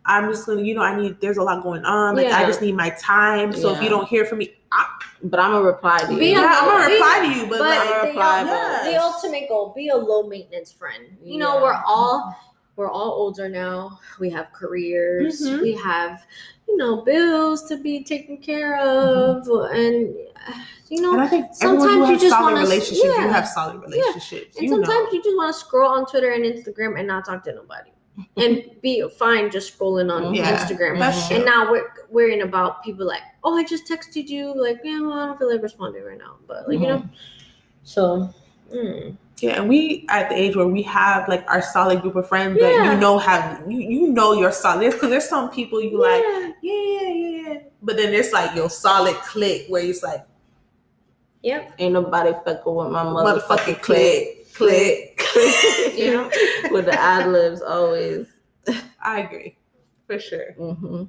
[SPEAKER 4] I'm just gonna, you know, I need. There's a lot going on. Like, I just need my time. So if you don't hear from me, I,
[SPEAKER 3] But I'm gonna reply to you.
[SPEAKER 2] Be
[SPEAKER 4] yeah,
[SPEAKER 2] a-
[SPEAKER 4] I'm gonna
[SPEAKER 2] be-
[SPEAKER 4] reply to you. But,
[SPEAKER 2] but
[SPEAKER 4] like,
[SPEAKER 2] the,
[SPEAKER 3] reply,
[SPEAKER 2] ul-
[SPEAKER 4] but-
[SPEAKER 2] the ultimate goal be a low maintenance friend you know we're all we're all older now we have careers
[SPEAKER 4] Mhm.
[SPEAKER 2] we have you know bills to be taken care of and uh, you know
[SPEAKER 4] and I think
[SPEAKER 2] sometimes you just
[SPEAKER 4] solid
[SPEAKER 2] wanna-
[SPEAKER 4] relationships, you have solid relationships. yeah.
[SPEAKER 2] and
[SPEAKER 4] you
[SPEAKER 2] sometimes
[SPEAKER 4] know.
[SPEAKER 2] you just want to scroll on twitter and instagram and not talk to nobody and be fine just scrolling on
[SPEAKER 4] Yeah.
[SPEAKER 2] instagram
[SPEAKER 4] That's true.
[SPEAKER 2] and now we're worrying about people like oh i just texted you like yeah well i don't feel like responding right now but like you know so mm.
[SPEAKER 4] Yeah, and we at the age where we have like our solid group of friends that you know have you you know you're solid because there's some people you like
[SPEAKER 2] Yeah.
[SPEAKER 4] yeah yeah yeah, but then there's like your solid click where it's like
[SPEAKER 2] Yep.
[SPEAKER 3] Ain't nobody fucking with my motherfucking,
[SPEAKER 4] motherfucking click click click.
[SPEAKER 2] You know?
[SPEAKER 3] with the ad libs always.
[SPEAKER 4] I agree for sure.
[SPEAKER 3] hmm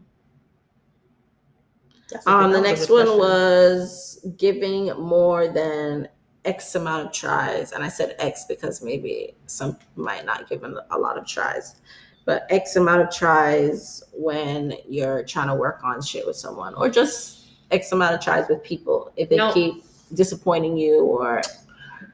[SPEAKER 3] Um, the next one
[SPEAKER 4] question.
[SPEAKER 3] was giving more than X amount of tries, and I said X because maybe some might not give them a lot of tries, but X amount of tries when you're trying to work on shit with someone, or just X amount of tries with people if they
[SPEAKER 2] No.
[SPEAKER 3] keep disappointing you or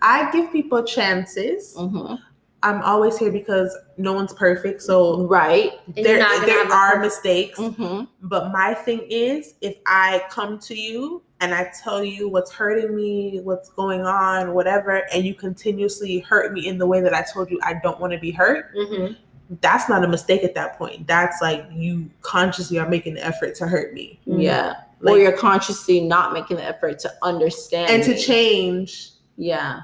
[SPEAKER 4] I give people chances.
[SPEAKER 3] Mhm.
[SPEAKER 4] I'm always here because no one's perfect, so
[SPEAKER 3] right.
[SPEAKER 2] And
[SPEAKER 4] there there are mistakes.
[SPEAKER 3] hmm
[SPEAKER 4] But my thing is, if I come to you and I tell you what's hurting me, what's going on, whatever, and you continuously hurt me in the way that I told you I don't want to be hurt,
[SPEAKER 2] Mhm.
[SPEAKER 4] that's not a mistake at that point. That's like you consciously are making the effort to hurt me
[SPEAKER 3] Yeah. or you're consciously not making the effort to understand
[SPEAKER 4] and to change.
[SPEAKER 3] Yeah.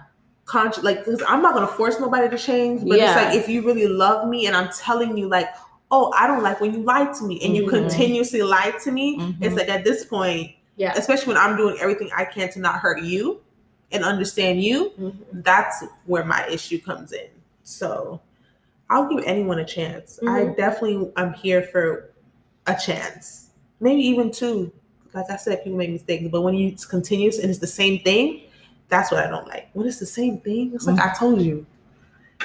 [SPEAKER 4] Conscious, like, because I'm not gonna force nobody to change, but
[SPEAKER 3] Yeah.
[SPEAKER 4] it's like if you really love me and I'm telling you, like, oh, I don't like when you lie to me, and you
[SPEAKER 3] Mhm.
[SPEAKER 4] continuously lie to me,
[SPEAKER 3] Mhm.
[SPEAKER 4] it's like at this point,
[SPEAKER 2] Yeah.
[SPEAKER 4] especially when I'm doing everything I can to not hurt you and understand you,
[SPEAKER 2] Mhm.
[SPEAKER 4] that's where my issue comes in. So I'll give anyone a chance. I
[SPEAKER 2] Mhm.
[SPEAKER 4] definitely am here for a chance, maybe even two. Like I said, people make mistakes, but when you it's continuous and it's the same thing, that's what I don't like. When it's the same thing, it's like I told you,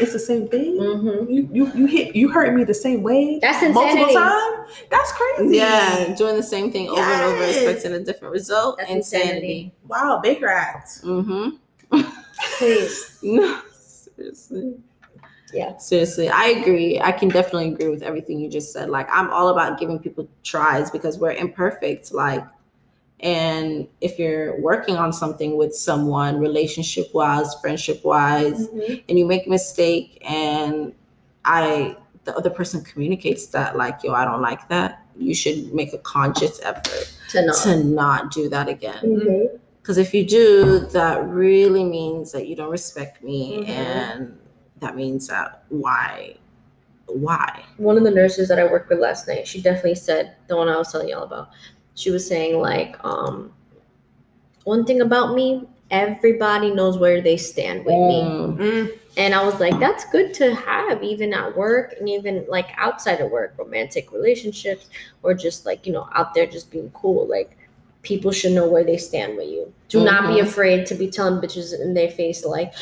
[SPEAKER 4] it's the same thing.
[SPEAKER 2] Mhm.
[SPEAKER 4] You you you hit you hurt me the same way
[SPEAKER 2] That's insanity.
[SPEAKER 4] multiple
[SPEAKER 2] insanity.
[SPEAKER 4] times. That's crazy.
[SPEAKER 3] Yeah, doing the same thing over and over, expecting a different result.
[SPEAKER 2] That's
[SPEAKER 3] insanity.
[SPEAKER 4] Wow, Baker Act.
[SPEAKER 3] Mm-hmm.
[SPEAKER 2] Please.
[SPEAKER 3] No, seriously.
[SPEAKER 2] Yeah.
[SPEAKER 3] Seriously, I agree. I can definitely agree with everything you just said. Like, I'm all about giving people tries because we're imperfect. Like, and if you're working on something with someone, relationship wise, friendship wise, and you make a mistake, and I, the other person communicates that, like, yo, I don't like that, you should make a conscious effort
[SPEAKER 2] To not.
[SPEAKER 3] to not do that again.
[SPEAKER 2] Mhm.
[SPEAKER 3] Because if you do, that really means that you don't respect me,
[SPEAKER 2] Mhm.
[SPEAKER 3] and that means that why, why?
[SPEAKER 2] One of the nurses that I worked with last night, she definitely said the one I was telling y'all about. She was saying like, um, one thing about me, everybody knows where they stand with me.
[SPEAKER 3] Mm,
[SPEAKER 4] Mm.
[SPEAKER 2] And I was like, that's good to have, even at work and even like outside of work, romantic relationships, or just like, you know, out there just being cool. Like, people should know where they stand with you. Do not be
[SPEAKER 3] Mhm.
[SPEAKER 2] afraid to be telling bitches in their face, like,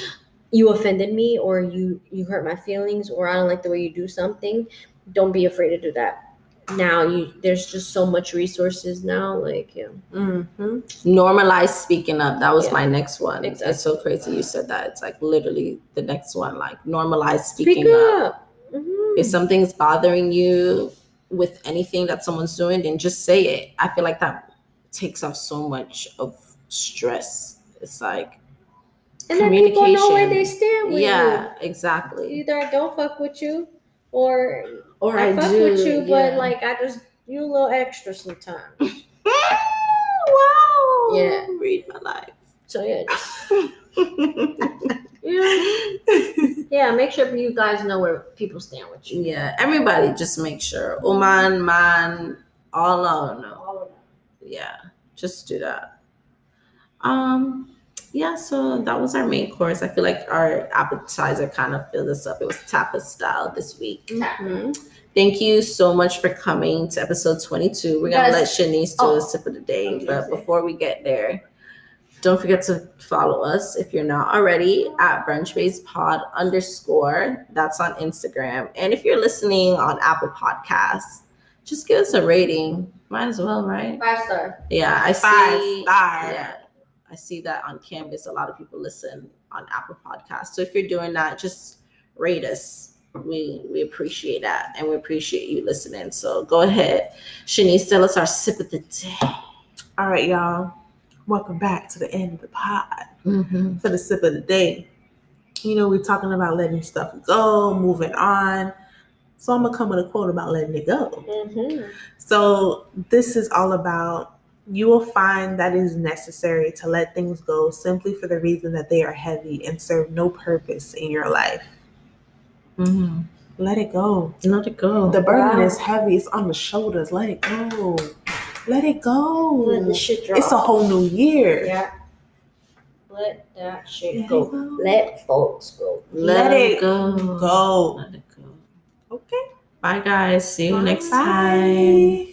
[SPEAKER 2] you offended me, or you you hurt my feelings, or I don't like the way you do something. Don't be afraid to do that. Now you there's just so much resources now, like yeah.
[SPEAKER 4] Mm-hmm.
[SPEAKER 3] Normalize speaking up. That was
[SPEAKER 2] Yeah.
[SPEAKER 3] my next one. It's so crazy you said that. It's like literally the next one. Like normalize speaking
[SPEAKER 2] Speak
[SPEAKER 3] up.
[SPEAKER 2] up. Mhm.
[SPEAKER 3] If something's bothering you with anything that someone's doing, then just say it. I feel like that takes off so much of stress. It's like
[SPEAKER 2] and then people know where
[SPEAKER 3] communication.
[SPEAKER 2] they stand with you.
[SPEAKER 3] yeah, exactly.
[SPEAKER 2] either I don't fuck with you or
[SPEAKER 3] Or
[SPEAKER 2] I,
[SPEAKER 3] I,
[SPEAKER 2] fuck
[SPEAKER 3] do,
[SPEAKER 2] with you, but like I just you a little extra sometimes.
[SPEAKER 3] wow.
[SPEAKER 2] Yeah.
[SPEAKER 3] Read my life.
[SPEAKER 2] So yeah, just yeah, yeah. Make sure you guys know where people stand with you.
[SPEAKER 3] yeah, everybody just make sure. Oman, man, all out. No.
[SPEAKER 2] All of that.
[SPEAKER 3] Yeah, just do that. Um, yeah, so that was our main course. I feel like our appetizer kind of filled us up. It was tapas style this week.
[SPEAKER 2] Mhm.
[SPEAKER 3] Thank you so much for coming to episode 22. We're gonna
[SPEAKER 2] Yes.
[SPEAKER 3] let Shanice do
[SPEAKER 2] Oh.
[SPEAKER 3] a sip of the day,
[SPEAKER 2] Okay.
[SPEAKER 3] but before we get there, don't forget to follow us if you're not already at brunchbased pod underscore. That's on Instagram. And if you're listening on Apple Podcasts, just give us a rating. Might as well, right?
[SPEAKER 2] Five star.
[SPEAKER 3] Yeah, I
[SPEAKER 4] Five
[SPEAKER 3] see.
[SPEAKER 4] star.
[SPEAKER 3] Yeah, I see that on Canvas. A lot of people listen on Apple Podcasts. So if you're doing that, just rate us. We we appreciate that, and we appreciate you listening. So go ahead, Shanice, tell us our sip of the day.
[SPEAKER 4] All right, y'all. Welcome back to the end of the pod
[SPEAKER 3] Mm-hmm.
[SPEAKER 4] for the sip of the day. You know, we're talking about letting stuff go, moving on. So I'm gonna come with a quote about letting it go.
[SPEAKER 2] Mm-hmm.
[SPEAKER 4] So this is all about you will find that it is necessary to let things go simply for the reason that they are heavy and serve no purpose in your life.
[SPEAKER 3] Mm-hmm.
[SPEAKER 4] Let it go.
[SPEAKER 3] Let it go.
[SPEAKER 4] The burden
[SPEAKER 2] Wow.
[SPEAKER 4] is heavy. It's on the shoulders. Let it go. Let it go.
[SPEAKER 2] Let the shit drop.
[SPEAKER 4] It's a whole new year.
[SPEAKER 2] yeah. Let that shit
[SPEAKER 4] Let
[SPEAKER 2] go.
[SPEAKER 4] go.
[SPEAKER 2] Let folks go.
[SPEAKER 3] Let,
[SPEAKER 4] Let
[SPEAKER 3] it
[SPEAKER 4] it
[SPEAKER 3] go.
[SPEAKER 4] Go.
[SPEAKER 3] Let it go.
[SPEAKER 4] Okay.
[SPEAKER 3] Bye, guys. See you next
[SPEAKER 4] Bye.
[SPEAKER 3] time.